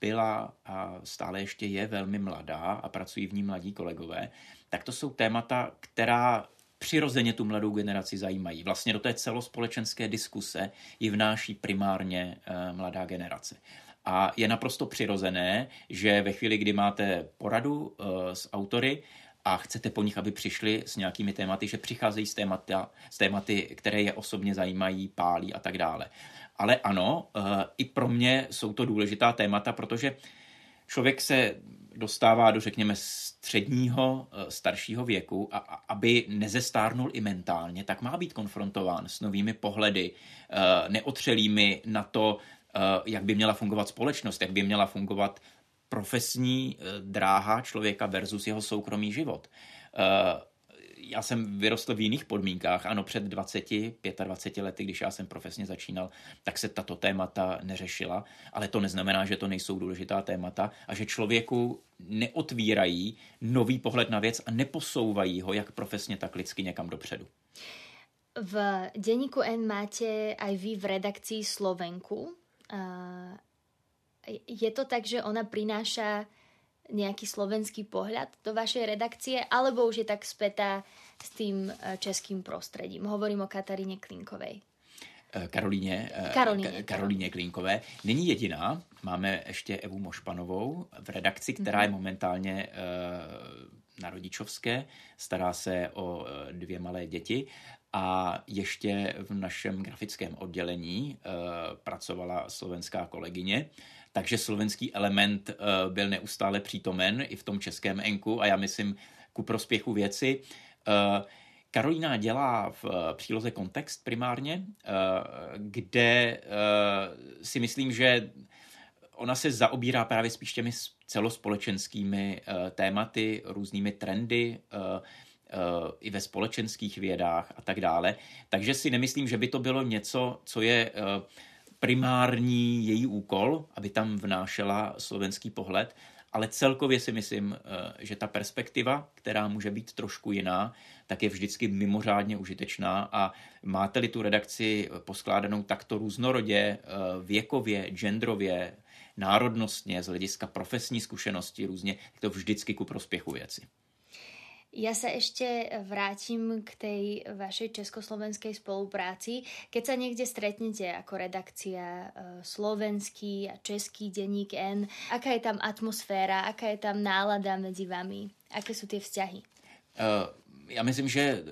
[SPEAKER 2] byla a stále ještě je velmi mladá a pracují v ní mladí kolegové, tak to jsou témata, která přirozeně tu mladou generaci zajímají. Vlastně do té celospolečenské diskuse ji vnáší primárně eh, mladá generace. A je naprosto přirozené, že ve chvíli, kdy máte poradu eh, s autory, a chcete po nich, aby přišli s nějakými tématy, že přicházejí s, témata, s tématy, které je osobně zajímají, pálí a tak dále. Ale ano, eh, i pro mě jsou to důležitá témata, protože člověk se dostává do, řekněme, středního, eh, staršího věku a aby nezestárnul i mentálně, tak má být konfrontován s novými pohledy, eh, neotřelými na to, jak by měla fungovat společnost, jak by měla fungovat profesní dráha člověka versus jeho soukromý život já jsem vyrostl v jiných podmínkách. Ano, před 20, 25 lety, když já jsem profesně začínal, tak se tato témata neřešila, ale to neznamená, že to nejsou důležitá témata a že člověku neotvírají nový pohled na věc a neposouvají ho jak profesně, tak lidsky někam dopředu.
[SPEAKER 1] V denníku N máte aj vy v redakcii Slovenku. Je to tak, že ona prináša nejaký slovenský pohľad do vašej redakcie, alebo už je tak spätá s tým eh, českým prostředím. Hovorím o Kataríně Klinkovej.
[SPEAKER 2] Eh, Karolíně,
[SPEAKER 1] eh, Karolíně,
[SPEAKER 2] Karolíně Klinkové. Není jediná, máme ještě Evu Mošpanovou v redakci, která mm-hmm. je momentálně na rodičovské, stará se o dvě malé děti a ještě v našem grafickém oddělení pracovala slovenská kolegyně, takže slovenský element uh, byl neustále přítomen i v tom českém enku a já myslím ku prospěchu věci. Uh, Karolína dělá v eh, příloze kontext primárně, kde si myslím, že ona se zaobírá právě spíš těmi celospolečenskými tématy, různými trendy, i ve společenských vědách a tak dále. Takže si nemyslím, že by to bylo něco, co je primární její úkol, aby tam vnášela slovenský pohled, ale celkově si myslím, eh, že ta perspektiva, která může být trošku jiná, tak je vždycky mimořádně užitečná a máte-li tu redakci poskládanou takto různorodě, eh, věkově, genderově, národnostně, z hlediska profesní zkušenosti různě, je to vždycky ku prospěchu věci.
[SPEAKER 1] Ja sa ešte vrátim k tej vašej československej spolupráci. Keď sa niekde stretnete ako redakcia e, slovenský a český denník N, aká je tam atmosféra, aká je tam nálada medzi vami? Aké sú tie vzťahy?
[SPEAKER 2] Uh, já myslím, že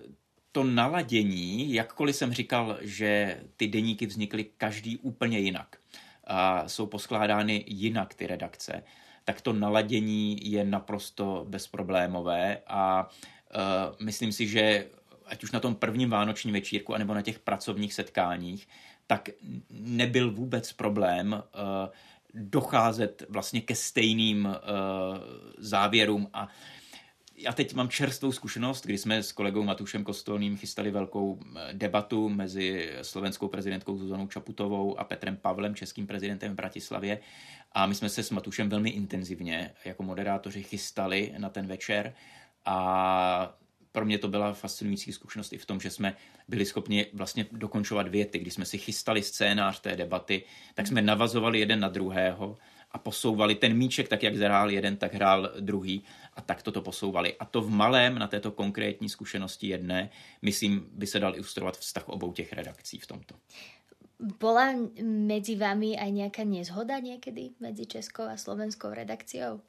[SPEAKER 2] to naladění, jakkoliv jsem říkal, že ty deníky vznikly každý úplně jinak a jsou poskládány jinak ty redakce, tak to naladění je naprosto bezproblémové a uh, myslím si, že ať už na tom prvním vánočním večírku, anebo na těch pracovních setkáních, tak nebyl vůbec problém uh, docházet vlastně ke stejným uh, závěrům a já teď mám čerstvou zkušenost, kdy jsme s kolegou Matušem Kostolným chystali velkou eh, debatu mezi slovenskou prezidentkou Zuzanou Čaputovou a Petrem Pavlem, českým prezidentem v Bratislavě. A my jsme se s Matušem velmi intenzivně jako moderátoři chystali na ten večer a pro mě to byla fascinující zkušenost i v tom, že jsme byli schopni vlastně dokončovat věty. Když jsme si chystali scénář té debaty, tak jsme navazovali jeden na druhého a posouvali ten míček tak, jak hrál jeden, tak hrál druhý a tak toto posouvali. A to v malém na této konkrétní zkušenosti jedné, myslím, by se dal ilustrovat vztah obou těch redakcí v tomto.
[SPEAKER 1] Bola medzi vami aj nejaká nezhoda niekedy medzi Českou a slovenskou redakciou?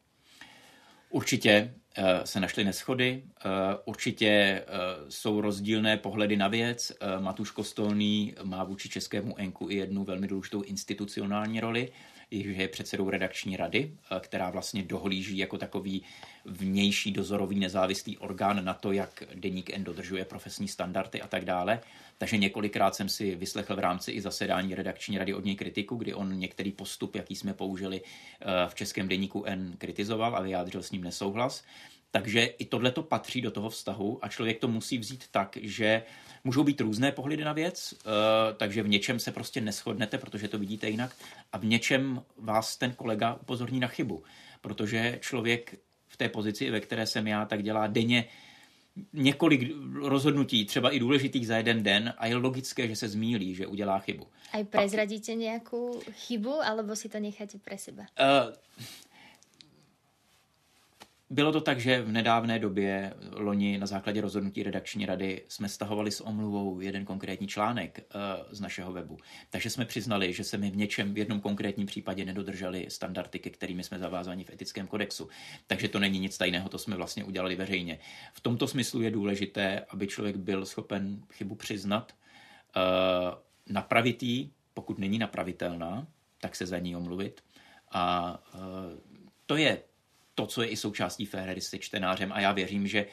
[SPEAKER 2] Určitě uh, se našly neschody, uh, určitě uh, jsou rozdílné pohledy na věc. Matuš Kostolný má vůči českému enku i jednu velmi důležitou institucionální roli, že je předsedou redakční rady, která vlastně dohlíží jako takový vnější dozorový nezávislý orgán na to, jak deník N dodržuje profesní standardy a tak dále. Takže několikrát jsem si vyslechl v rámci i zasedání redakční rady od něj kritiku, kdy on některý postup, jaký jsme použili eh, v českém deníku N, kritizoval a vyjádřil s ním nesouhlas. Takže i tohle to patří do toho vztahu a člověk to musí vzít tak, že můžou být různé pohledy na věc, eh, takže v něčem se prostě neschodnete, protože to vidíte jinak, a v něčem vás ten kolega upozorní na chybu, protože člověk v té pozici, ve které jsem já, tak dělá denně několik rozhodnutí, třeba i důležitých za jeden den a je logické, že se zmílí, že udělá chybu.
[SPEAKER 1] A prezradíte nějakou chybu, alebo si to necháte pre seba? Uh,
[SPEAKER 2] bylo to tak, že v nedávné době loni na základě rozhodnutí redakční rady jsme stahovali s omluvou jeden konkrétní článek uh, z našeho webu. Takže jsme přiznali, že se mi v něčem v jednom konkrétním případě nedodrželi standardy, ke kterými jsme zavázáni v etickém kodexu. Takže to není nic tajného, to jsme vlastně udělali veřejně. V tomto smyslu je důležité, aby člověk byl schopen chybu přiznat, uh, napravit ji, pokud není napravitelná, tak se za ní omluvit. A uh, to je to, co je i součástí té hry se čtenářem a já věřím, že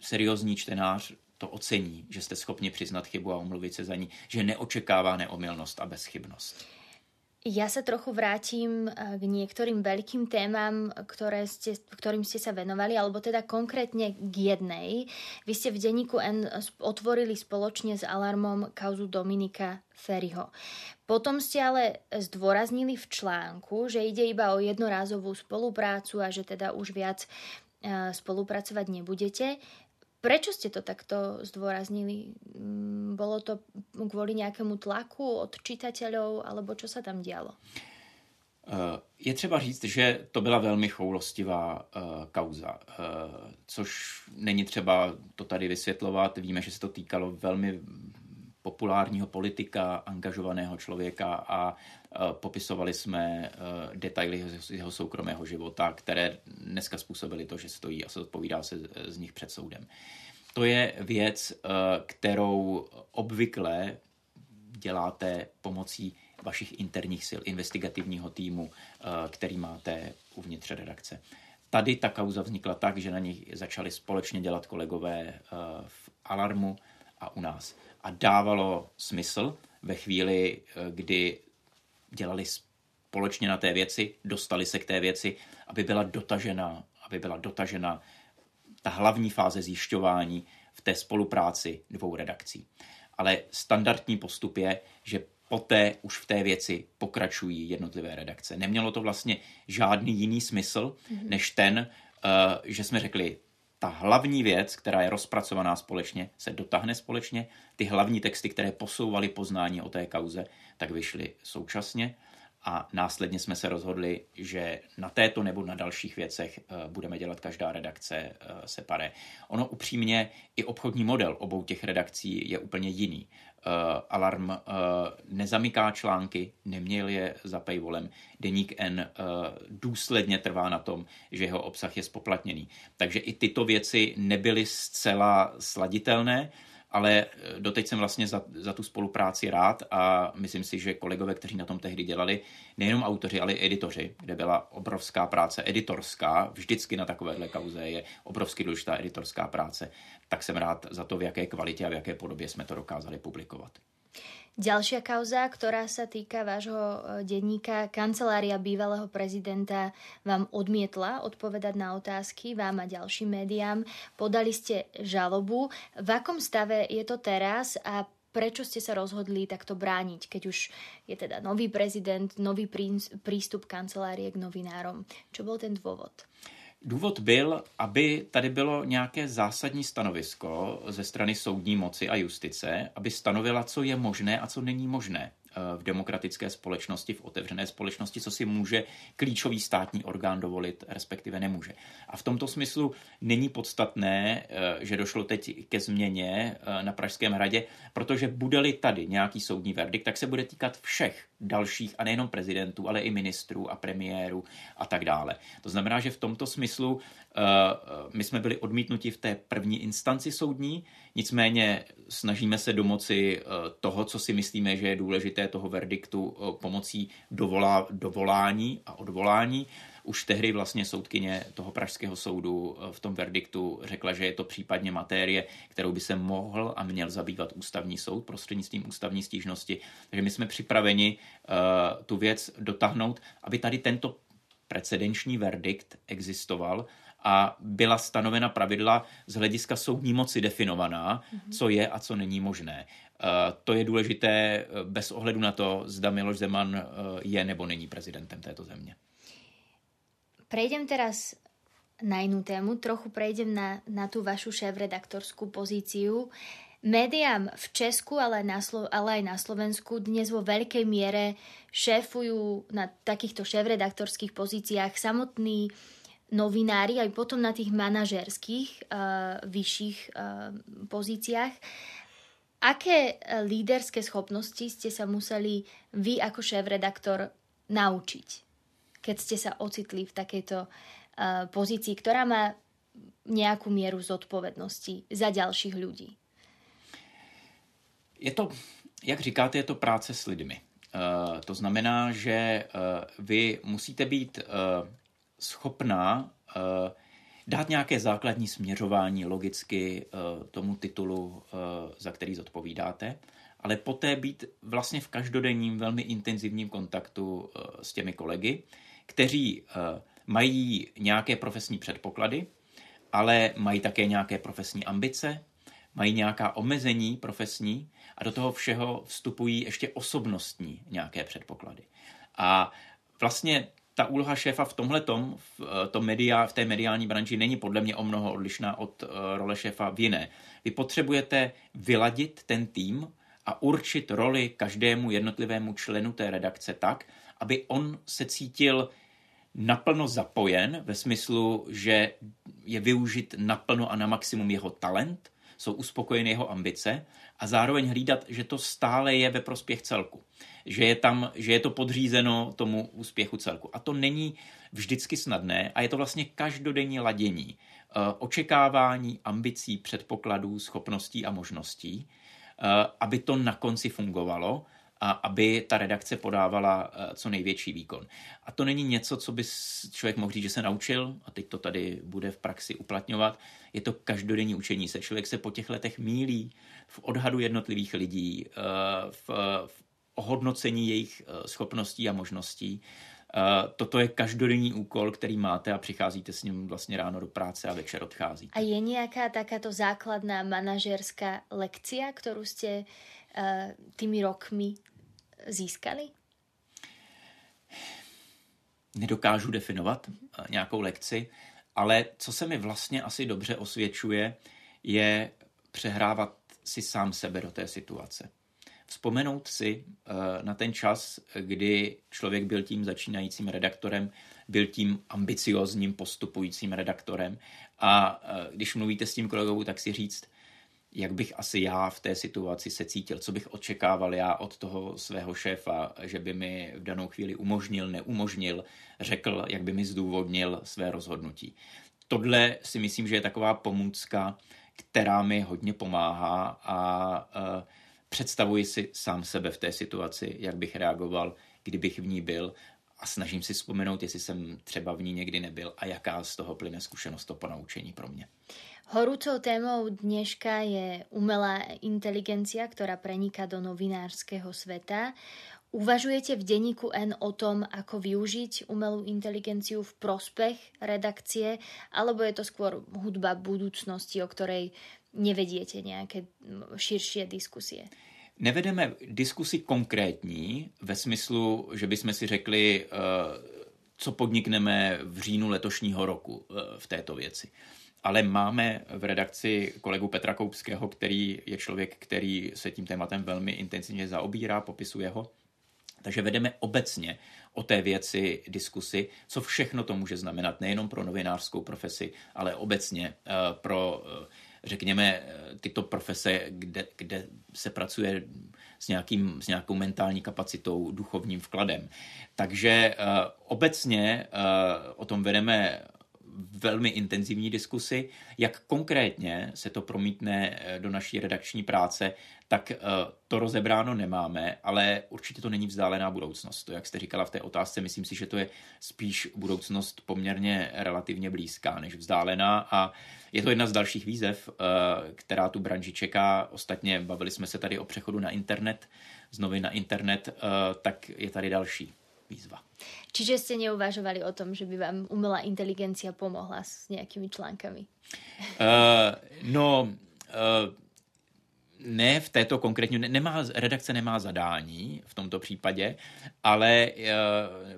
[SPEAKER 2] seriózní čtenář to ocení, že jste schopni přiznat chybu a omluvit se za ní, že neočekává neomylnost a bezchybnost.
[SPEAKER 1] Ja sa trochu vrátim eh, k niektorým veľkým témam, ktoré ste, ktorým ste sa venovali, alebo teda konkrétne k jednej. Vy ste v denníku N otvorili spoločne s Alarmom kauzu Dominika Ferryho. Potom ste ale zdôraznili v článku, že ide iba o jednorázovú spoluprácu a že teda už viac eh, spolupracovať nebudete. Prečo ste to takto zdôraznili? Mm, bolo to kvôli nejakému tlaku od čitateľov, alebo čo sa tam dialo?
[SPEAKER 2] Eh, je třeba říct, že to byla velmi choulostivá uh, kauza, což není třeba to tady vysvětlovat. Víme, že se to týkalo velmi populárního politika, angažovaného člověka a popisovali jsme detaily jeho soukromého života, které dneska způsobily to, že stojí a se odpovídá se z nich před soudem. To je věc, kterou obvykle děláte pomocí vašich interních sil, investigativního týmu, který máte uvnitř redakce. Tady ta kauza vznikla tak, že na nich začali společně dělat kolegové v Alarmu a u nás a dávalo smysl ve chvíli, eh, kdy dělali společně na té věci, dostali se k té věci, aby byla dotažena, aby byla dotažena ta hlavní fáze zjišťování v té spolupráci dvou redakcí. Ale standardní postup je, že poté už v té věci pokračují jednotlivé redakce. Nemělo to vlastně žádný jiný smysl, mm-hmm. než ten, uh, že jsme řekli, ta hlavní věc, která je rozpracovaná společně, se dotáhne společně. Ty hlavní texty, které posouvaly poznání o té kauze, tak vyšly současně a následně jsme se rozhodli, že na této nebo na dalších věcech eh, budeme dělat každá redakce eh, separé. Ono upřímně i obchodní model obou těch redakcí je úplně jiný. Uh, Alarm uh, nezamyká články, neměl je za paywallem. Deník N uh, důsledně trvá na tom, že jeho obsah je spoplatněný. Takže i tyto věci nebyly zcela sladitelné, ale eh, doteď jsem vlastně za, za tu spolupráci rád a myslím si, že kolegové, kteří na tom tehdy dělali, nejenom autoři, ale i editoři, kde byla obrovská práce editorská, vždycky na takovéhle kauze je obrovsky důležitá editorská práce, tak jsem rád za to, v jaké kvalitě a v jaké podobě jsme to dokázali publikovat.
[SPEAKER 1] Ďalšia kauza, ktorá sa týka vášho e, denníka, kancelária bývalého prezidenta vám odmietla odpovedať na otázky, vám a ďalším médiám. Podali ste žalobu. V akom stave je to teraz a prečo ste sa rozhodli takto brániť, keď už je teda nový prezident, nový prístup kancelárie k novinárom? Čo bol ten dôvod?
[SPEAKER 2] Důvod byl, aby tady bylo nějaké zásadní stanovisko ze strany soudní moci a justice, aby stanovila, co je možné a co není možné. Eh, v demokratické společnosti, v otevřené společnosti, co si může klíčový státní orgán dovolit, respektive nemůže. A v tomto smyslu není podstatné, eh, že došlo teď ke změně eh, na Pražském hradě, protože bude-li tady nějaký soudní verdikt, tak se bude týkat všech dalších, a nejenom prezidentů, ale i ministrů a premiérů a tak dále. To znamená, že v tomto smyslu my jsme byli odmítnuti v té první instanci soudní, nicméně snažíme se domoci toho, co si myslíme, že je důležité toho verdiktu eh, pomocí dovolá, dovolání a odvolání. Už tehdy vlastně soudkyně toho pražského soudu eh, v tom verdiktu řekla, že je to případně matérie, kterou by se mohl a měl zabývat ústavní soud prostřednictvím ústavní stížnosti. Takže my jsme připraveni uh, tu věc dotáhnout, aby tady tento precedenční verdikt existoval a byla stanovena pravidla z hlediska soudní moci definovaná, mm-hmm. co je a co není možné. Eh, to je důležité bez ohledu na to, zda Miloš Zeman je nebo není prezidentem této země.
[SPEAKER 1] Prejdem teraz na inú tému, trochu prejdem na, na tú vašu šéf-redaktorskú pozíciu. Médiám v Česku, ale, na Slo- ale aj na Slovensku dnes vo veľkej miere šéfujú na takýchto šéf-redaktorských pozíciách samotní novinári, aj potom na tých manažerských uh, vyšších uh, pozíciách. Aké e, líderské schopnosti ste sa museli vy ako šéf-redaktor naučiť, keď ste sa ocitli v takejto uh, pozícii, ktorá má nejakú mieru zodpovednosti za ďalších ľudí?
[SPEAKER 2] Je to, jak říkáte, je to práce s lidmi. Uh, to znamená, že uh, vy musíte být uh, schopná dát nějaké základní směřování logicky tomu titulu, za který zodpovídáte, ale poté být vlastně v každodenním velmi intenzivním kontaktu s těmi kolegy, kteří mají nějaké profesní předpoklady, ale mají také nějaké profesní ambice, mají nějaká omezení profesní a do toho všeho vstupují ještě osobnostní nějaké předpoklady. A vlastně ta úloha šéfa v tomhle tom, v, eh, tom media, v té mediální branži není podle mě o mnoho odlišná od uh, role šéfa v jiné. Vy potřebujete vyladit ten tým a určit roli každému jednotlivému členu té redakce tak, aby on se cítil naplno zapojen ve smyslu, že je využit naplno a na maximum jeho talent, jsou uspokojeny jeho ambice a zároveň hlídat, že to stále je ve prospěch celku. Že je, tam, že je to podřízeno tomu úspěchu celku. A to není vždycky snadné a je to vlastně každodenní ladění eh, očekávání, ambicí, předpokladů, schopností a možností, eh, aby to na konci fungovalo a aby ta redakce podávala eh, co největší výkon. A to není něco, co by člověk mohl říct, že se naučil a teď to tady bude v praxi uplatňovat. Je to každodenní učení se. Člověk se po těch letech mílí v odhadu jednotlivých lidí, eh, v, ohodnocení jejich eh, schopností a možností. Toto je každodenní úkol, který máte a přicházíte s ním vlastně ráno do práce a večer odcházíte.
[SPEAKER 1] A je nějaká takáto základná manažerská lekcia, kterou jste tými rokmi získali?
[SPEAKER 2] Nedokážu definovat eh, nějakou lekci, ale co se mi vlastně asi dobře osvědčuje, je přehrávat si sám sebe do té situace. Vzpomenout si eh, na ten čas, kdy člověk byl tím začínajícím redaktorem, byl tím ambiciozním postupujícím redaktorem a eh, když mluvíte s tím kolegou, tak si říct, jak bych asi já v té situaci se cítil, co bych očekával já od toho svého šéfa, že by mi v danou chvíli umožnil, neumožnil, řekl, jak by mi zdůvodnil své rozhodnutí. Tohle si myslím, že je taková pomůcka, která mi hodně pomáhá a uh, představuji si sám sebe v té situaci, jak bych reagoval, kdybych v ní byl a snažím si vzpomenout, jestli jsem třeba v ní někdy nebyl a jaká z toho plyne zkušenost to ponaučení pro mě.
[SPEAKER 1] Horúcou témou dneška je umelá inteligencia, ktorá preniká do novinárskeho sveta. Uvažujete v denníku N o tom, ako využiť umelú inteligenciu v prospech redakcie, alebo je to skôr hudba budúcnosti, o ktorej nevediete nejaké širšie diskusie?
[SPEAKER 2] Nevedeme diskusi konkrétní ve smyslu, že bychom si řekli, eh, co podnikneme v říjnu letošního roku eh, v této věci. Ale máme v redakci kolegu Petra Koupského, který je člověk, který se tím tématem velmi intenzivně zaobírá, popisuje ho. Takže vedeme obecně o té věci diskusy, co všechno to může znamenat nejenom pro novinářskou profesi, ale obecně eh, pro řekněme, tyto profese, kde, kde se pracuje s, nějakým, s nějakou mentální kapacitou, duchovním vkladem. Takže uh, obecně uh, o tom vedeme velmi intenzivní diskusi. Jak konkrétně se to promítne eh, do naší redakční práce, tak to rozebráno nemáme, ale určitě to není vzdálená budoucnost. To, jak jste říkala v té otázce, myslím si, že to je spíš budoucnost poměrně relativně blízká než vzdálená a je to jedna z dalších výzev, eh, která tu branži čeká. Ostatně bavili jsme se tady o přechodu na internet, znovu na internet, eh, tak je tady další výzva.
[SPEAKER 1] Čiže jste neuvažovali o tom, že by vám umělá inteligencia pomohla s nějakými článkami? Uh,
[SPEAKER 2] no, uh, ne v této konkrétní, nemá, redakce nemá zadání v tomto případě, ale uh,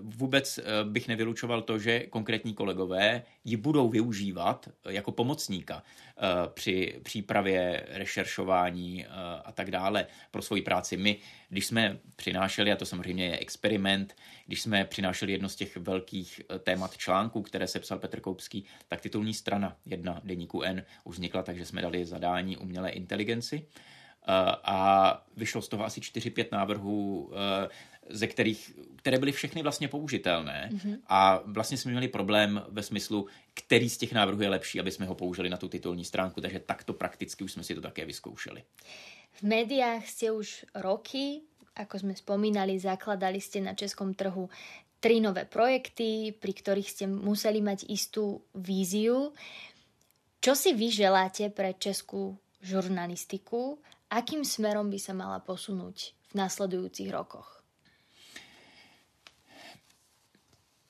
[SPEAKER 2] vůbec uh, bych nevylučoval to, že konkrétní kolegové ji budou využívat jako pomocníka uh, při přípravě, rešeršování a tak dále pro svoji práci. My, když jsme přinášeli, a to samozřejmě je experiment, když jsme přinášeli jedno z těch velkých témat článků, které se psal Petr Koupský, tak titulní strana jedna deníku N už vznikla, takže jsme dali zadání umělé inteligenci a vyšlo z toho asi 4-5 návrhů, eh, ze kterých, které byly všechny vlastně použitelné mm-hmm. a vlastně jsme měli problém ve smyslu, který z těch návrhů je lepší, aby jsme ho použili na tu titulní stránku, takže takto prakticky už jsme si to také vyzkoušeli.
[SPEAKER 1] V médiách jste už roky, ako jsme spomínali, zakladali jste na českom trhu tri nové projekty, pri ktorých ste museli mať istú víziu. Čo si vy želáte pre českú žurnalistiku akým smerom by sa mala posunúť v následujúcich rokoch?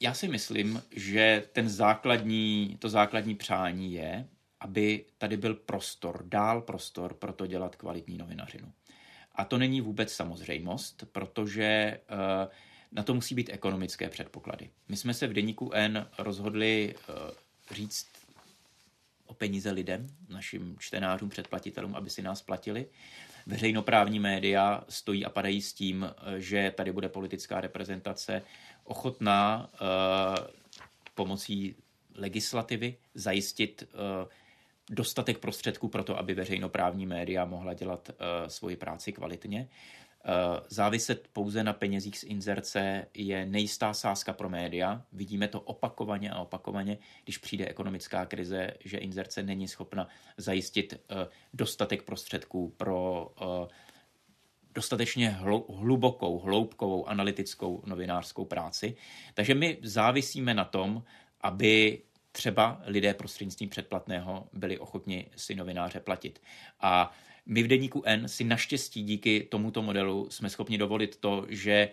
[SPEAKER 2] Já si myslím, že ten základní, to základní přání je, aby tady byl prostor, dál prostor pro to dělat kvalitní novinařinu. A to není vůbec samozřejmost, protože uh, na to musí být ekonomické předpoklady. My jsme se v deníku N rozhodli uh, říct o peníze lidem, našim čtenářům, předplatitelům, aby si nás platili. Veřejnoprávní média stojí a padají s tím, že tady bude politická reprezentace ochotná uh, pomocí legislativy zajistit uh, dostatek prostředků pro to, aby veřejnoprávní média mohla dělat svoji práci kvalitně. Eh, záviset pouze na penězích z inzerce je nejistá sázka pro média. Vidíme to opakovaně a opakovaně, když přijde ekonomická krize, že inzerce není schopna zajistit eh, dostatek prostředků pro eh, dostatečně hlubokou, hloubkovou, analytickou novinářskou práci. Takže my závisíme na tom, aby třeba lidé prostřednictvím předplatného byli ochotni si novináře platit. A my v deníku N si naštěstí díky tomuto modelu jsme schopni dovolit to, že eh,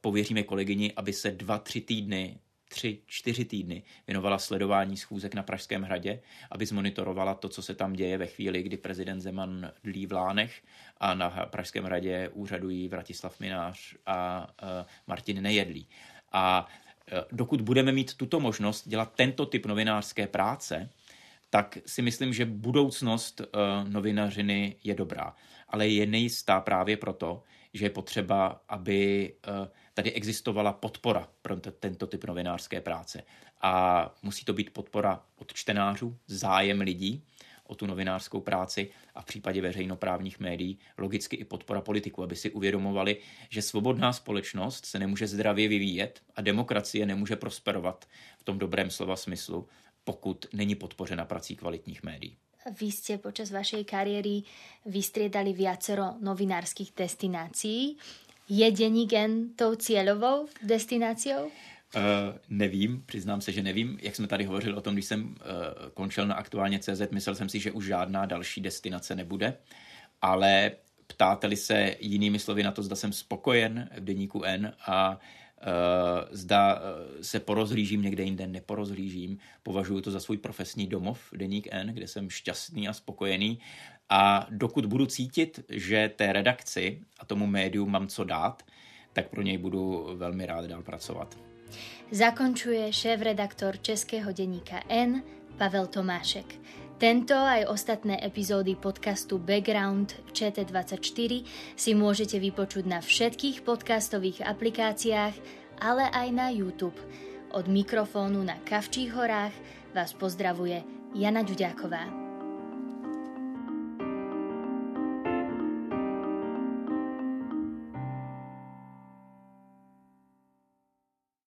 [SPEAKER 2] pověříme kolegyni, aby se dva, tři týdny tři, čtyři týdny věnovala sledování schůzek na Pražském hradě, aby zmonitorovala to, co se tam děje ve chvíli, kdy prezident Zeman dlí v Lánech a na Pražském hradě úřadují Vratislav Minář a uh, Martin Nejedlý. A uh, dokud budeme mít tuto možnost dělat tento typ novinářské práce, tak si myslím, že budoucnost uh, novinařiny je dobrá. Ale je nejistá právě proto, že je potřeba, aby uh, tady existovala podpora pro tento typ novinářské práce. A musí to být podpora od čtenářů, zájem lidí o tu novinářskou práci a v případě veřejnoprávních médií logicky i podpora politiků, aby si uvědomovali, že svobodná společnost se nemůže zdravě vyvíjet a demokracie nemůže prosperovat v tom dobrém slova smyslu, pokud není podpořena prací kvalitních médií.
[SPEAKER 1] Vy ste počas vašej kariéry vystriedali viacero novinárskych destinácií. Je deník N tou cieľovou destináciou?
[SPEAKER 2] Uh, nevím, přiznám se, že nevím. Jak jsme tady hovořili o tom, když jsem uh, končil na aktuálně CZ, myslel jsem si, že už žádná další destinace nebude, ale ptáte-li se jinými slovy na to, zda jsem spokojen v deníku N a uh, zda se porozhlížím někde jinde, neporozhlížím, považuji to za svůj profesní domov, deník N, kde jsem šťastný a spokojený a dokud budu cítit, že té redakci a tomu médiu mám co dát, tak pro něj budu velmi rád dál pracovat.
[SPEAKER 1] Zakončuje šéf-redaktor Českého denníka N Pavel Tomášek. Tento aj ostatné epizódy podcastu Background v ČT24 si môžete vypočuť na všetkých podcastových aplikáciách, ale aj na YouTube. Od mikrofónu na Kavčích horách vás pozdravuje Jana Ďuďáková.